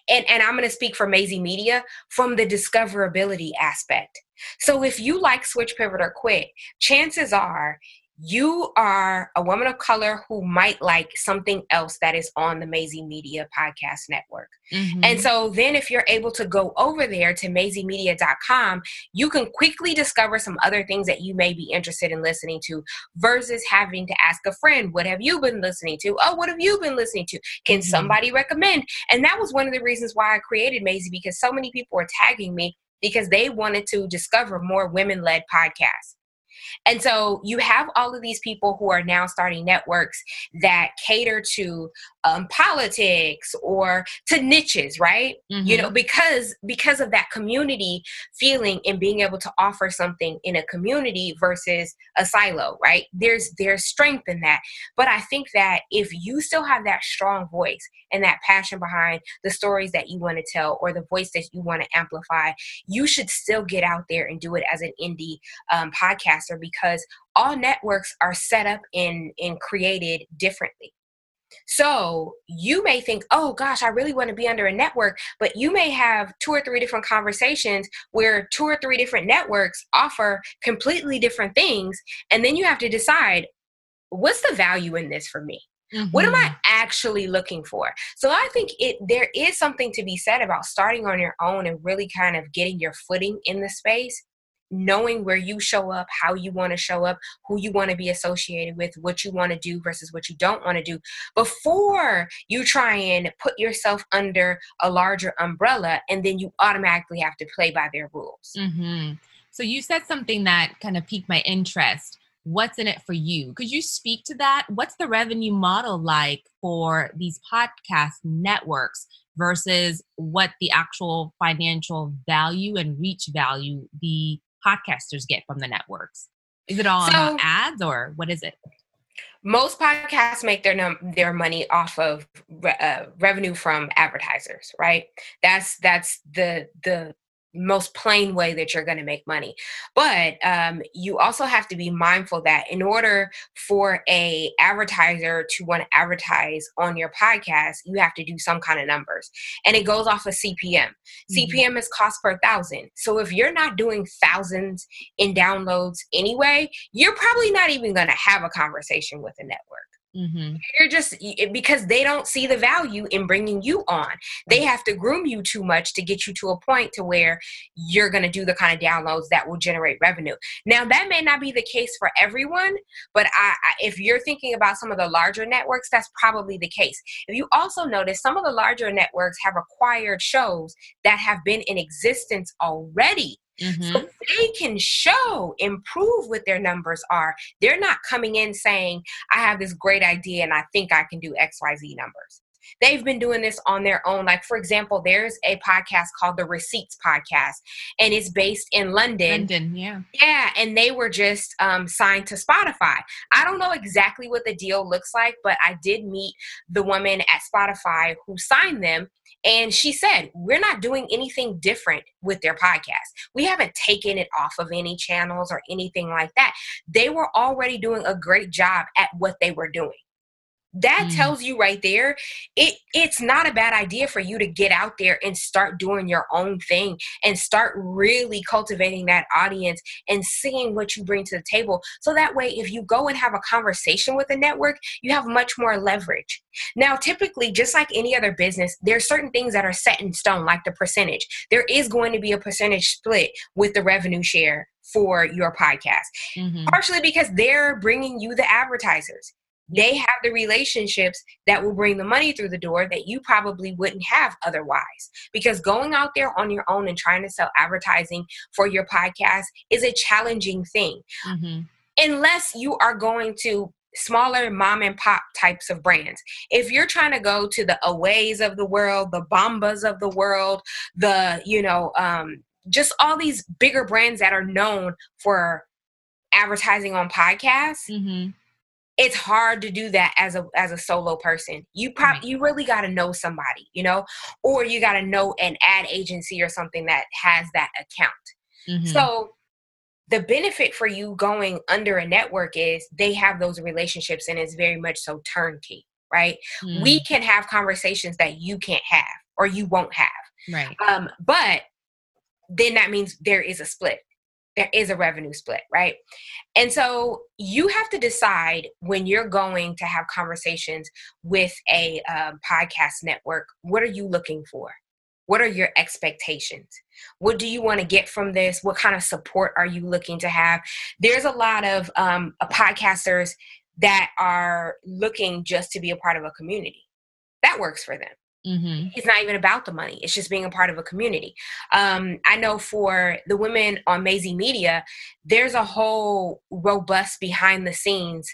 and, and I'm going to speak for Maisie Media from the discoverability aspect. So if you like Switch Pivot or Quit, chances are you are a woman of color who might like something else that is on the Maisie Media Podcast Network. Mm-hmm. And so then if you're able to go over there to maisiemedia.com, you can quickly discover some other things that you may be interested in listening to versus having to ask a friend, what have you been listening to? Oh, what have you been listening to? Can mm-hmm. somebody recommend? And that was one of the reasons why I created Maisie because so many people were tagging me because they wanted to discover more women led podcasts. And so you have all of these people who are now starting networks that cater to um, politics or to niches, right? Mm-hmm. You know, mm-hmm. because because of that community feeling and being able to offer something in a community versus a silo, right? There's there's strength in that. But I think that if you still have that strong voice and that passion behind the stories that you want to tell or the voice that you want to amplify, you should still get out there and do it as an indie um, podcaster because all networks are set up and, and created differently. So you may think, oh gosh, I really want to be under a network, but you may have two or three different conversations where two or three different networks offer completely different things. And then you have to decide, what's the value in this for me? Mm-hmm. What am I mm-hmm. actually looking for? So I think it there is something to be said about starting on your own and really kind of getting your footing in the space knowing where you show up, how you want to show up, who you want to be associated with, what you want to do versus what you don't want to do before you try and put yourself under a larger umbrella and then you automatically have to play by their rules. Mm-hmm. So you said something that kind of piqued my interest. What's in it for you? Could you speak to that? What's the revenue model like for these podcast networks versus what the actual financial value and reach value the podcasters get from the networks? Is it all so, about ads or what is it? Most podcasts make their num- their money off of re- uh, revenue from advertisers, right? That's that's the the most plain way that you're going to make money. But um, you also have to be mindful that in order for a advertiser to want to advertise on your podcast you have to do some kind of numbers. And it goes off of cpm mm-hmm. cpm is cost per thousand. So if you're not doing thousands in downloads anyway you're probably not even going to have a conversation with a network Mm-hmm. You're just because they don't see the value in bringing you on. They have to groom you too much to get you to a point to where you're going to do the kind of downloads that will generate revenue. Now, that may not be the case for everyone, but I, I, if you're thinking about some of the larger networks, that's probably the case. If you also notice, some of the larger networks have acquired shows that have been in existence already Mm-hmm. So they can show, improve what their numbers are. They're not coming in saying, I have this great idea and I think I can do XYZ numbers. They've been doing this on their own. Like, for example, there's a podcast called the Receipts Podcast, and it's based in London. London, yeah. Yeah, and they were just um, signed to Spotify. I don't know exactly what the deal looks like, but I did meet the woman at Spotify who signed them. And she said, We're not doing anything different with their podcast. We haven't taken it off of any channels or anything like that. They were already doing a great job at what they were doing that mm. tells you right there it it's not a bad idea for you to get out there and start doing your own thing and start really cultivating that audience and seeing what you bring to the table so that way if you go and have a conversation with a network you have much more leverage now typically just like any other business there's certain things that are set in stone like the percentage there is going to be a percentage split with the revenue share for your podcast. Mm-hmm. Partially because they're bringing you the advertisers they have the relationships that will bring the money through the door that you probably wouldn't have otherwise. Because going out there on your own and trying to sell advertising for your podcast is a challenging thing. Mm-hmm. Unless you are going to smaller mom and pop types of brands. If you're trying to go to the Aways of the world, the Bombas of the world, the, you know, um, just all these bigger brands that are known for advertising on podcasts, mm-hmm it's hard to do that as a as a solo person. You probably you really got to know somebody, you know, or you got to know an ad agency or something that has that account. Mm-hmm. So the benefit for you going under a network is they have those relationships and it's very much so turnkey, right? Mm-hmm. We can have conversations that you can't have or you won't have. Right. Um, but then that means there is a split there is a revenue split, right? And so you have to decide when you're going to have conversations with a um, podcast network, what are you looking for? What are your expectations? What do you want to get from this? What kind of support are you looking to have? There's a lot of um, podcasters that are looking just to be a part of a community. That works for them Mm-hmm. It's not even about the money. It's just being a part of a community. Um, I know for the women on Mazie Media, there's a whole robust behind the scenes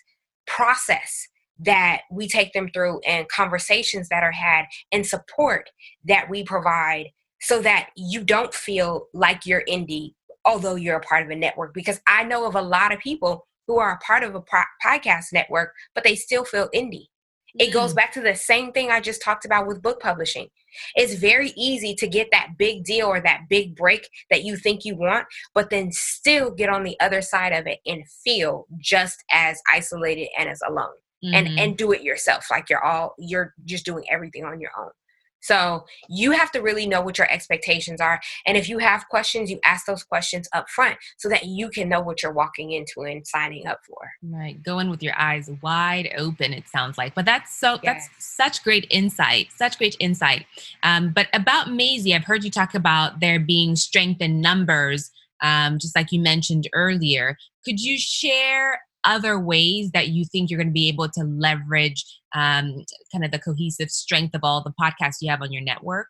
process that we take them through and conversations that are had and support that we provide so that you don't feel like you're indie although you're a part of a network because i know of a lot of people who are a part of a podcast network but they still feel indie it goes mm. back to the same thing I just talked about with book publishing. It's very easy to get that big deal or that big break that you think you want, but then still get on the other side of it and feel just as isolated and as alone. Mm-hmm. And and do it yourself. Like you're all you're just doing everything on your own. So you have to really know what your expectations are. And if you have questions, you ask those questions up front so that you can know what you're walking into and signing up for. Right. Go in with your eyes wide open, it sounds like. But that's so yes. that's such great insight. Such great insight. Um, but about Mazie, I've heard you talk about there being strength in numbers. Um, just like you mentioned earlier. Could you share other ways that you think you're going to be able to leverage um, kind of the cohesive strength of all the podcasts you have on your network?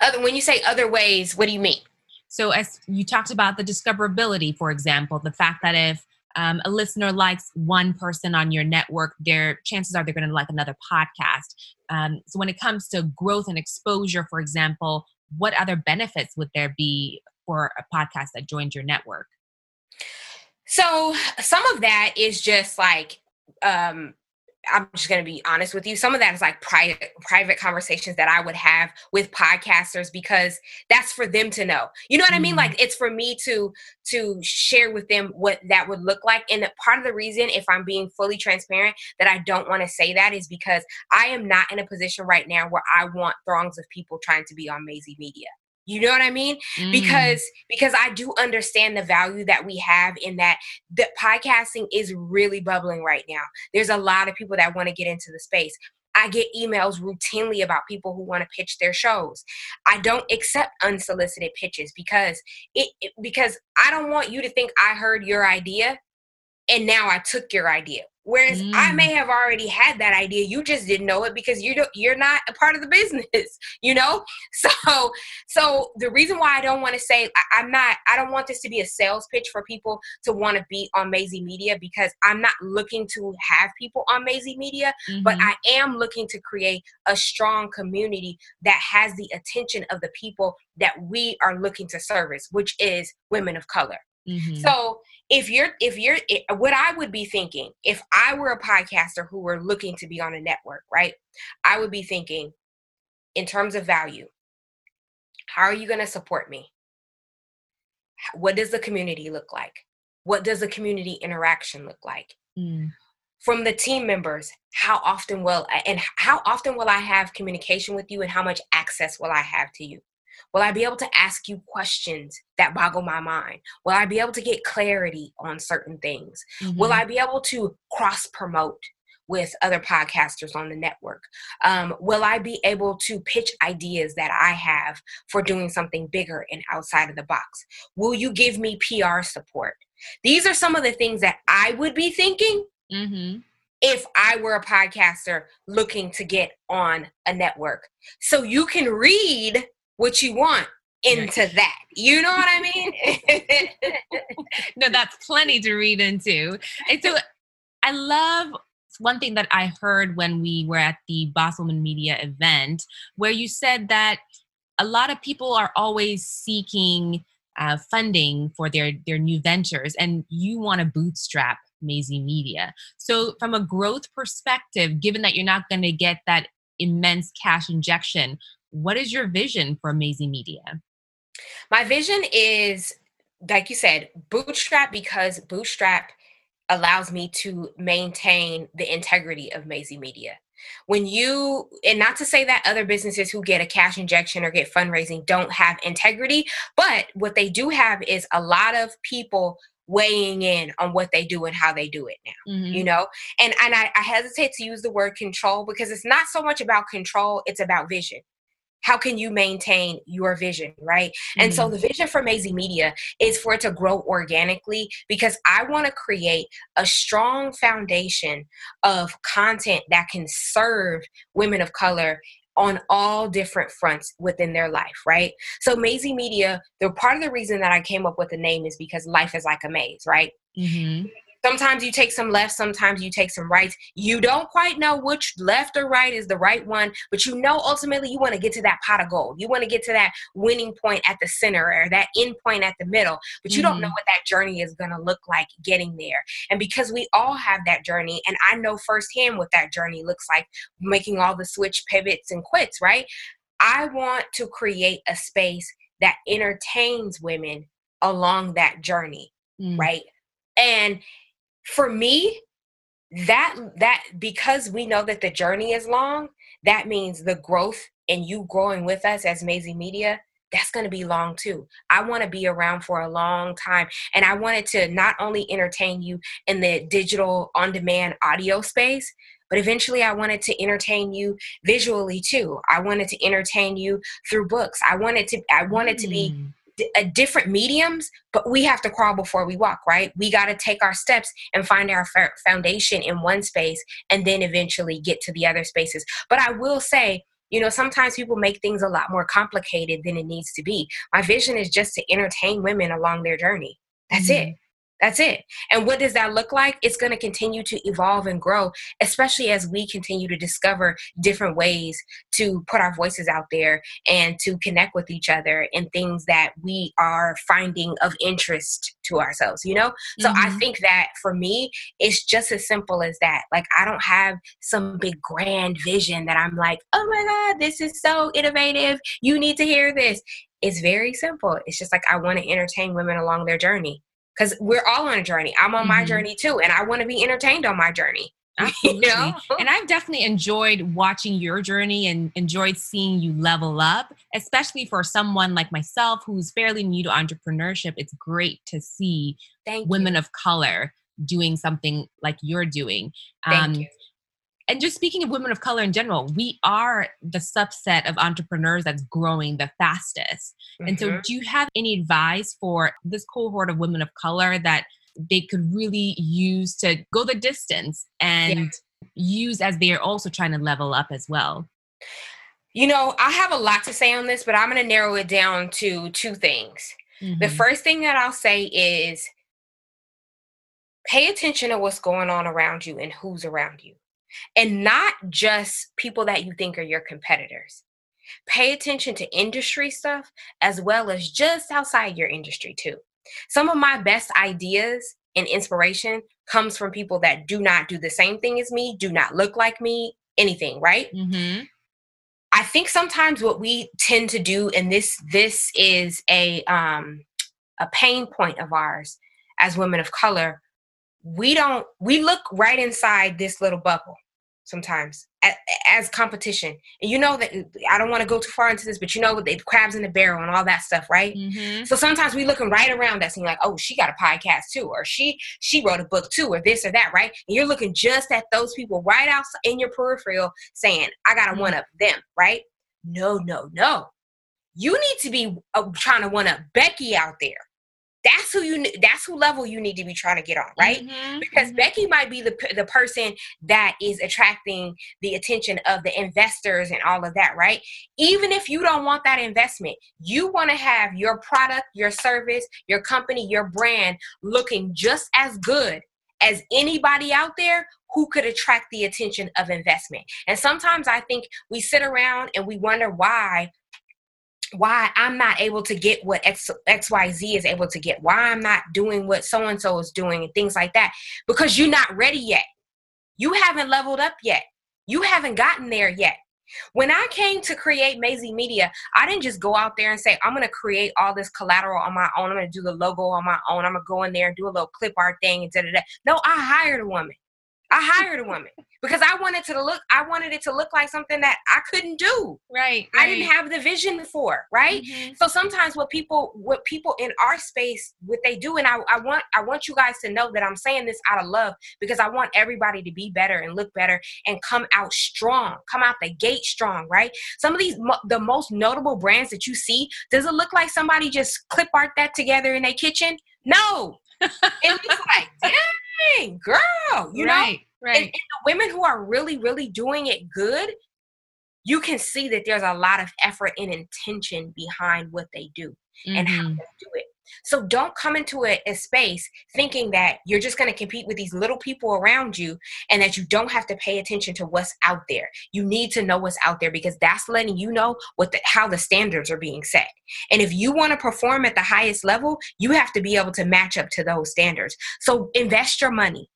Other, when you say other ways, what do you mean? So, as you talked about the discoverability, for example, the fact that if um, a listener likes one person on your network, their chances are they're going to like another podcast. Um, so, when it comes to growth and exposure, for example, what other benefits would there be for a podcast that joins your network? So some of that is just like um I'm just going to be honest with you. Some of that is like private private conversations that I would have with podcasters because that's for them to know. You know what mm-hmm. I mean? Like mm-hmm. it's for me to to share with them what that would look like. And part of the reason if I'm being fully transparent that I don't want to say that is because I am not in a position right now where I want throngs of people trying to be on Mazie Media. You know what I mean? Mm. Because because I do understand the value that we have in that the podcasting is really bubbling right now. There's a lot of people that want to get into the space. I get emails routinely about people who want to pitch their shows. I don't accept unsolicited pitches because it, it because I don't want you to think I heard your idea and now I took your idea. Whereas mm. I may have already had that idea, you just didn't know it because you don't, you're not a part of the business, you know. So, so the reason why I don't want to say I, am not, I don't want this to be a sales pitch for people to want to be on Mazie Media because I'm not looking to have people on Mazie Media, mm-hmm. but I am looking to create a strong community that has the attention of the people that we are looking to service, which is women of color. Mm-hmm. So if you're if you're what I would be thinking if I were a podcaster who were looking to be on a network, right? I would be thinking in terms of value. How are you going to support me? What does the community look like? What does the community interaction look like? Mm. From the team members, how often will and how often will I have communication with you and how much access will I have to you? Will I be able to ask you questions that boggle my mind? Will I be able to get clarity on certain things? Mm-hmm. Will I be able to cross promote? with other podcasters on the network? Um, will I be able to pitch ideas that I have for doing something bigger and outside of the box? Will you give me PR support? These are some of the things that I would be thinking mm-hmm. if I were a podcaster looking to get on a network. So you can read what you want into that. You know what I mean? no, that's plenty to read into. And so I love one thing that I heard when we were at the Boss Woman Media event, where you said that a lot of people are always seeking uh, funding for their their new ventures, and you want to bootstrap Mazie Media. So, from a growth perspective, given that you're not going to get that immense cash injection, what is your vision for Mazie Media? My vision is, like you said, bootstrap because bootstrap allows me to maintain the integrity of Mazie Media. When you, and not to say that other businesses who get a cash injection or get fundraising don't have integrity, but what they do have is a lot of people weighing in on what they do and how they do it now mm-hmm. you know and and I, I hesitate to use the word control because it's not so much about control it's about vision how can you maintain your vision, right? Mm-hmm. And so mm-hmm. the vision for Mazie Media is for it to grow organically because I want to create a strong foundation of content that can serve women of color on all different fronts within their life, right? So Maisie Media, the part of the reason that I came up with the name is because life is like a maze, right? Mm-hmm. Sometimes you take some left, sometimes you take some rights. You don't quite know which left or right is the right one, but you know ultimately you want to get to that pot of gold. You want to get to that winning point at the center or that end point at the middle, but you mm-hmm. don't know mm-hmm. what that journey is going to look like getting there. And because we all have that journey, and I know firsthand what that journey looks like, making all the switch pivots and quits, right? I want to create a space that entertains women along that journey, mm. right? And for me, that that because we know that the journey is long, that means the growth and you growing with us as Maisie Media, that's going to be long too. I want to be around for a long time. And I wanted to not only entertain you in the digital on demand audio space, but eventually I wanted to entertain you visually too. I wanted to entertain you through books. I wanted to I wanted to be mm. A different mediums, but we have to crawl before we walk, right? We got to take our steps and find our foundation in one space and then eventually get to the other spaces. But I will say, you know, sometimes people make things a lot more complicated than it needs to be. My vision is just to entertain women along their journey. That's mm-hmm. it. That's it. And what does that look like? It's going to continue to evolve and grow, especially as we continue to discover different ways to put our voices out there and to connect with each other in things that we are finding of interest to ourselves, you know? So mm-hmm. I think that for me, it's just as simple as that. Like, I don't have some big grand vision that I'm like, oh my God, this is so innovative. You need to hear this. It's very simple. It's just like I want to entertain women along their journey because we're all on a journey. I'm on mm-hmm. my journey too, and I want to be entertained on my journey. Absolutely. You know? And I've definitely enjoyed watching your journey and enjoyed seeing you level up, especially for someone like myself who's fairly new to entrepreneurship. It's great to see Thank women you. of color doing something like you're doing. Thank um, you and just speaking of women of color in general, we are the subset of entrepreneurs that's growing the fastest. Mm-hmm. And so, mm-hmm. do you have any advice for this cohort of women of color that they could really use to go the distance and yeah. use as they are also trying to level up as well? You know, I have a lot to say on this, but I'm going to narrow it down to two things. Mm-hmm. The first thing that I'll say is pay attention to what's going on around you and who's around you and not just people that you think are your competitors. Pay attention to industry stuff as well as just outside your industry too. Some of my best ideas and inspiration comes from people that do not do the same thing as me, do not look like me, anything, right? Mm-hmm. I think sometimes what we tend to do, and this this is a um, a pain point of ours as women of color, we don't we look right inside this little bubble sometimes as, competition. And you know that I don't want to go too far into this, but you know the crabs in the barrel and all that stuff, right? Mm-hmm. So sometimes we looking right around that scene like, oh, she got a podcast too, or she she wrote a book too, or this or that, right? And you're looking just at those people right out in your peripheral, saying, I got to mm-hmm. one up them, right? No, no, no. You need to be uh, trying to one up Becky out there that's who you that's who level you need to be trying to get on right? Mm-hmm, because mm-hmm. becky might be the the person that is attracting the attention of the investors and all of that right? Even if you don't want that investment you want to have your product your service your company your brand looking just as good as anybody out there who could attract the attention of investment. And sometimes i think we sit around and we wonder why why I'm not able to get what X, XYZ is able to get, why I'm not doing what so and so is doing, and things like that. Because you're not ready yet. You haven't leveled up yet. You haven't gotten there yet. When I came to create Maisie Media, I didn't just go out there and say, I'm going to create all this collateral on my own. I'm going to do the logo on my own. I'm going to go in there and do a little clip art thing and da da da. No, I hired a woman. I hired a woman because I wanted to look I wanted it to look like something that I couldn't do. Right. right. I didn't have the vision for, right? Mm-hmm. So sometimes what people what people in our space what they do and I, I want I want you guys to know that I'm saying this out of love because I want everybody to be better and look better and come out strong. Come out the gate strong, right? Some of these the most notable brands that you see, does it look like somebody just clip art that together in their kitchen? No. it looks like, dang, girl, you right. know? Right. And, and, the women who are really, really doing it good, you can see that there's a lot of effort and intention behind what they do mm-hmm. and how mm-hmm. they do it. So don't come into a, a space thinking that you're just going to compete with these little people around you and that you don't have to pay attention to what's out there. You need to know what's out there because that's letting you know what the, how the standards are being set. And if you want to perform at the highest level, you have to be able to match up to those standards. So invest your money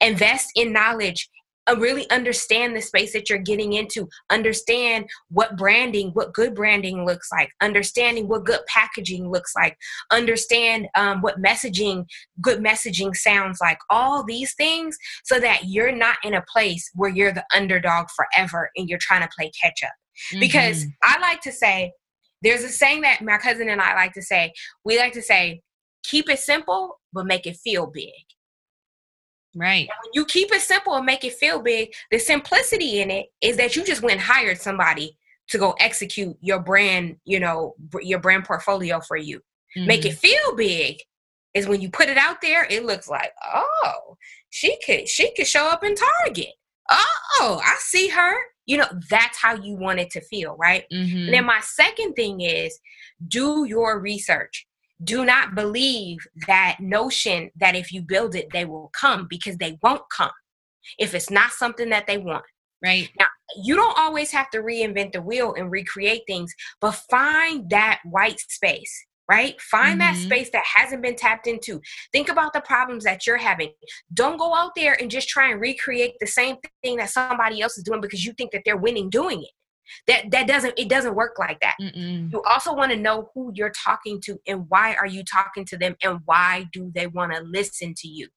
invest in knowledge uh, really understand the space that you're getting into. Understand what branding what good branding looks like. Understanding what good packaging looks like. Understand um, what messaging good messaging sounds like. All these things so that you're not in a place where you're the underdog forever and you're trying to play catch up. Mm-hmm. because i like to say there's a saying that my cousin and i like to say we like to say keep it simple but make it feel big Right. when you keep it simple and make it feel big, the simplicity in it is that you just went and hired somebody to go execute your brand, you know, your brand portfolio for you. Mm-hmm. Make it mm-hmm. feel big is when you put it out there, it looks like, oh, she could she could show up in Target. Oh, I see her. You know, that's how you want it to feel, right? Mm-hmm. And then my second thing is do your research do not believe that notion that if you build it, they will come because they won't come if it's not something that they want. Right. Now, you don't always have to reinvent the wheel and recreate things, but find that white space, right? Find mm-hmm. that space that hasn't been tapped into. Think about the problems that you're having. Don't go out there and just try and recreate the same thing that somebody else is doing because you think that they're winning doing it that that doesn't it doesn't work like that Mm-mm. you also want to know who you're talking to and why are you talking to them and why do they want to listen to you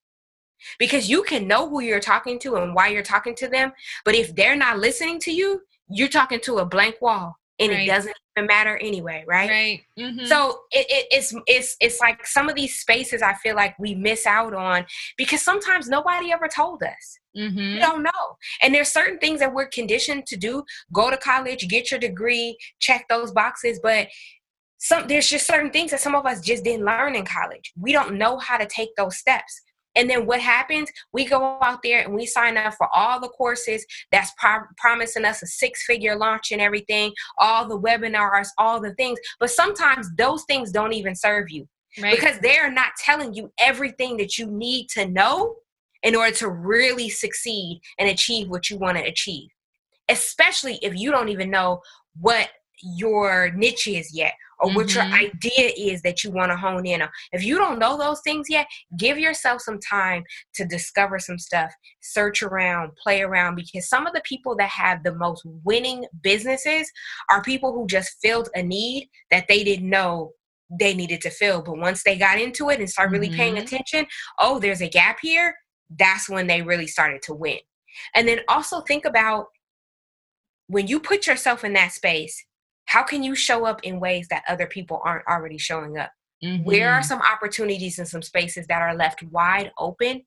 because you can know who you're talking to and why you're talking to them but if they're not listening to you you're talking to a blank wall and right. it doesn't even matter anyway right? Right mm-hmm. so it, it, it's it's it's like some of these spaces i feel like we miss out on because sometimes nobody ever told us. Mm-hmm. we don't know. And there's certain things that we're conditioned to do. Go to college get your degree check those boxes but some there's just certain things that some of us just didn't learn in college. We don't know how to take those steps and then what happens? We go out there and we sign up for all the courses that's pro- promising us a six figure launch and everything, all the webinars, all the things. But sometimes those things don't even serve you right. because they're not telling you everything that you need to know in order to really succeed and achieve what you want to achieve. Especially if you don't even know what your niche is yet or mm-hmm. what your mm-hmm. idea is that you want to hone in on. If you don't know those things yet, give yourself some time to discover some stuff, search around, play around, because some of the people that have the most winning businesses are people who just filled a need that they didn't know they needed to fill. But once they got into it and started really mm-hmm. paying attention, oh, there's a gap here, that's when they really started to win. And then also think about when you put yourself in that space, how can you show up in ways that other people aren't already showing up? Mm-hmm. Where are mm-hmm. some opportunities and some spaces that are left wide open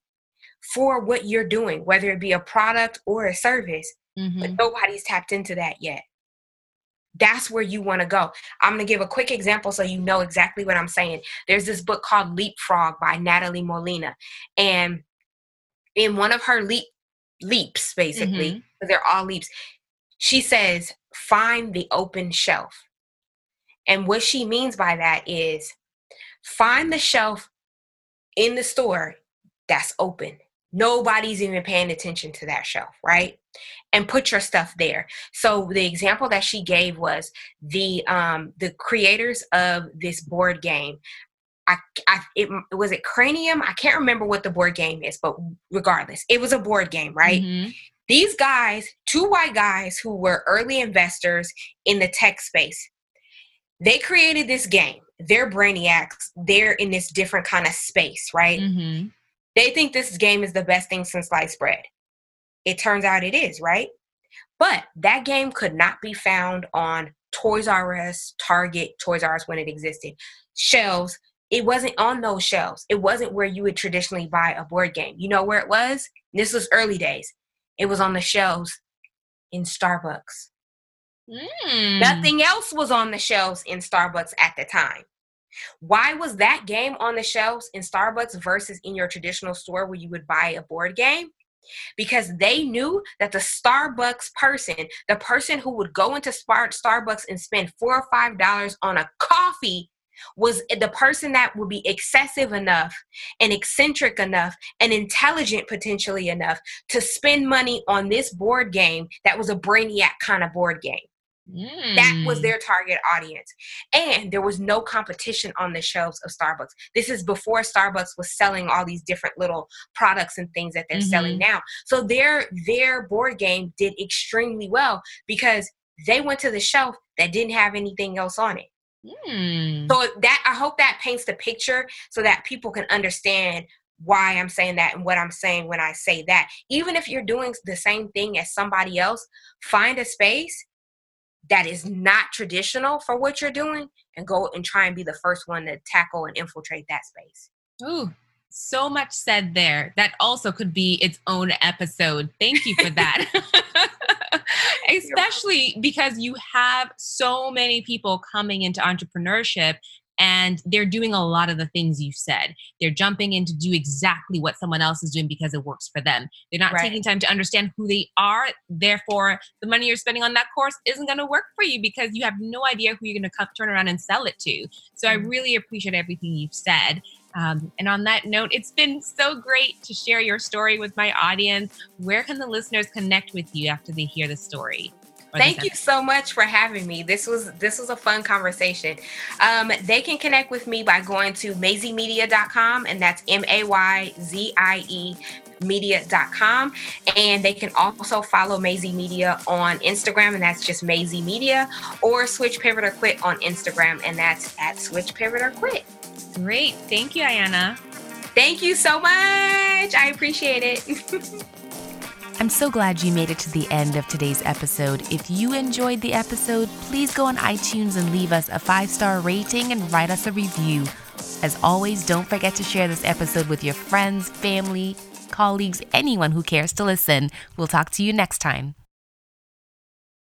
for what you're doing, whether it be a product or a service, mm-hmm. but nobody's tapped into that yet? That's where you want to go. I'm going to give a quick example so you know exactly what I'm saying. There's this book called Leapfrog by Nathalie Molina. And in one of her leap leaps, basically, mm-hmm. they're all leaps, she says, find the open shelf. And what she means by that is find the shelf in the store that's open. Nobody's even paying attention to that shelf, right? And put your stuff there. So the example that she gave was the um, the creators of this board game. I, I it was it Cranium. I can't remember what the board game is, but regardless, it was a board game, right? Mm-hmm. These guys, two white guys who were early investors in the tech space, they created this game. They're brainiacs. They're in this different kind of space, right? Mm-hmm. They think this game is the best thing since sliced bread. It turns out it is, right? But that game could not be found on Toys R Us, Target, Toys R Us when it existed, shelves. It wasn't on those shelves. It wasn't where you would traditionally buy a board game. You know where it was? This was early days. It was on the shelves in Starbucks. Mm. Nothing else was on the shelves in Starbucks at the time. Why was that game on the shelves in Starbucks versus in your traditional store where you would buy a board game? because they knew that the Starbucks person, the person who would go into Starbucks and spend four or five dollars on a coffee, was the person that would be excessive enough and eccentric enough and intelligent potentially enough to spend money on this board game that was a brainiac kind of board game. Mm. That was mm. their target audience. And there was no competition on the shelves of Starbucks. This is before Starbucks was selling all these different little products and things that they're mm-hmm. selling now. So their their board game did extremely well because they went to the shelf that didn't have anything else on it. Mm. So that I hope that paints the picture so that people can understand why I'm saying that and what I'm saying when I say that. Even if you're doing the same thing as somebody else, find a space that is not traditional for what you're doing and go and try and be the first one to tackle and infiltrate that space. Ooh, so much said there. That also could be its own episode. Thank you for that. Especially because you have so many people coming into entrepreneurship and they're doing a lot of the things you said. They're jumping in to do exactly what someone else is doing because it works for them. They're not right. taking time to understand who they are. Therefore, the money you're spending on that course isn't going to work for you because you have no idea who you're going to turn around and sell it to. So I mm. really appreciate everything you've said. Um, and on that note, it's been so great to share your story with my audience. Where can the listeners connect with you after they hear the story? Thank you so much for having me. This was this was a fun conversation. Um, they can connect with me by going to mayziemedia.com and that's M-A-Y-Z-I-E media.com and they can also follow Mayzie Media on Instagram and that's just Mayzie Media or Switch Pivot or Quit on Instagram and that's at Switch Pivot or Quit. Great. Thank you, Ayana. Thank you so much. I appreciate it. I'm so glad you made it to the end of today's episode. If you enjoyed the episode, please go on iTunes and leave us a five star rating and write us a review. As always, don't forget to share this episode with your friends, family, colleagues, anyone who cares to listen. We'll talk to you next time.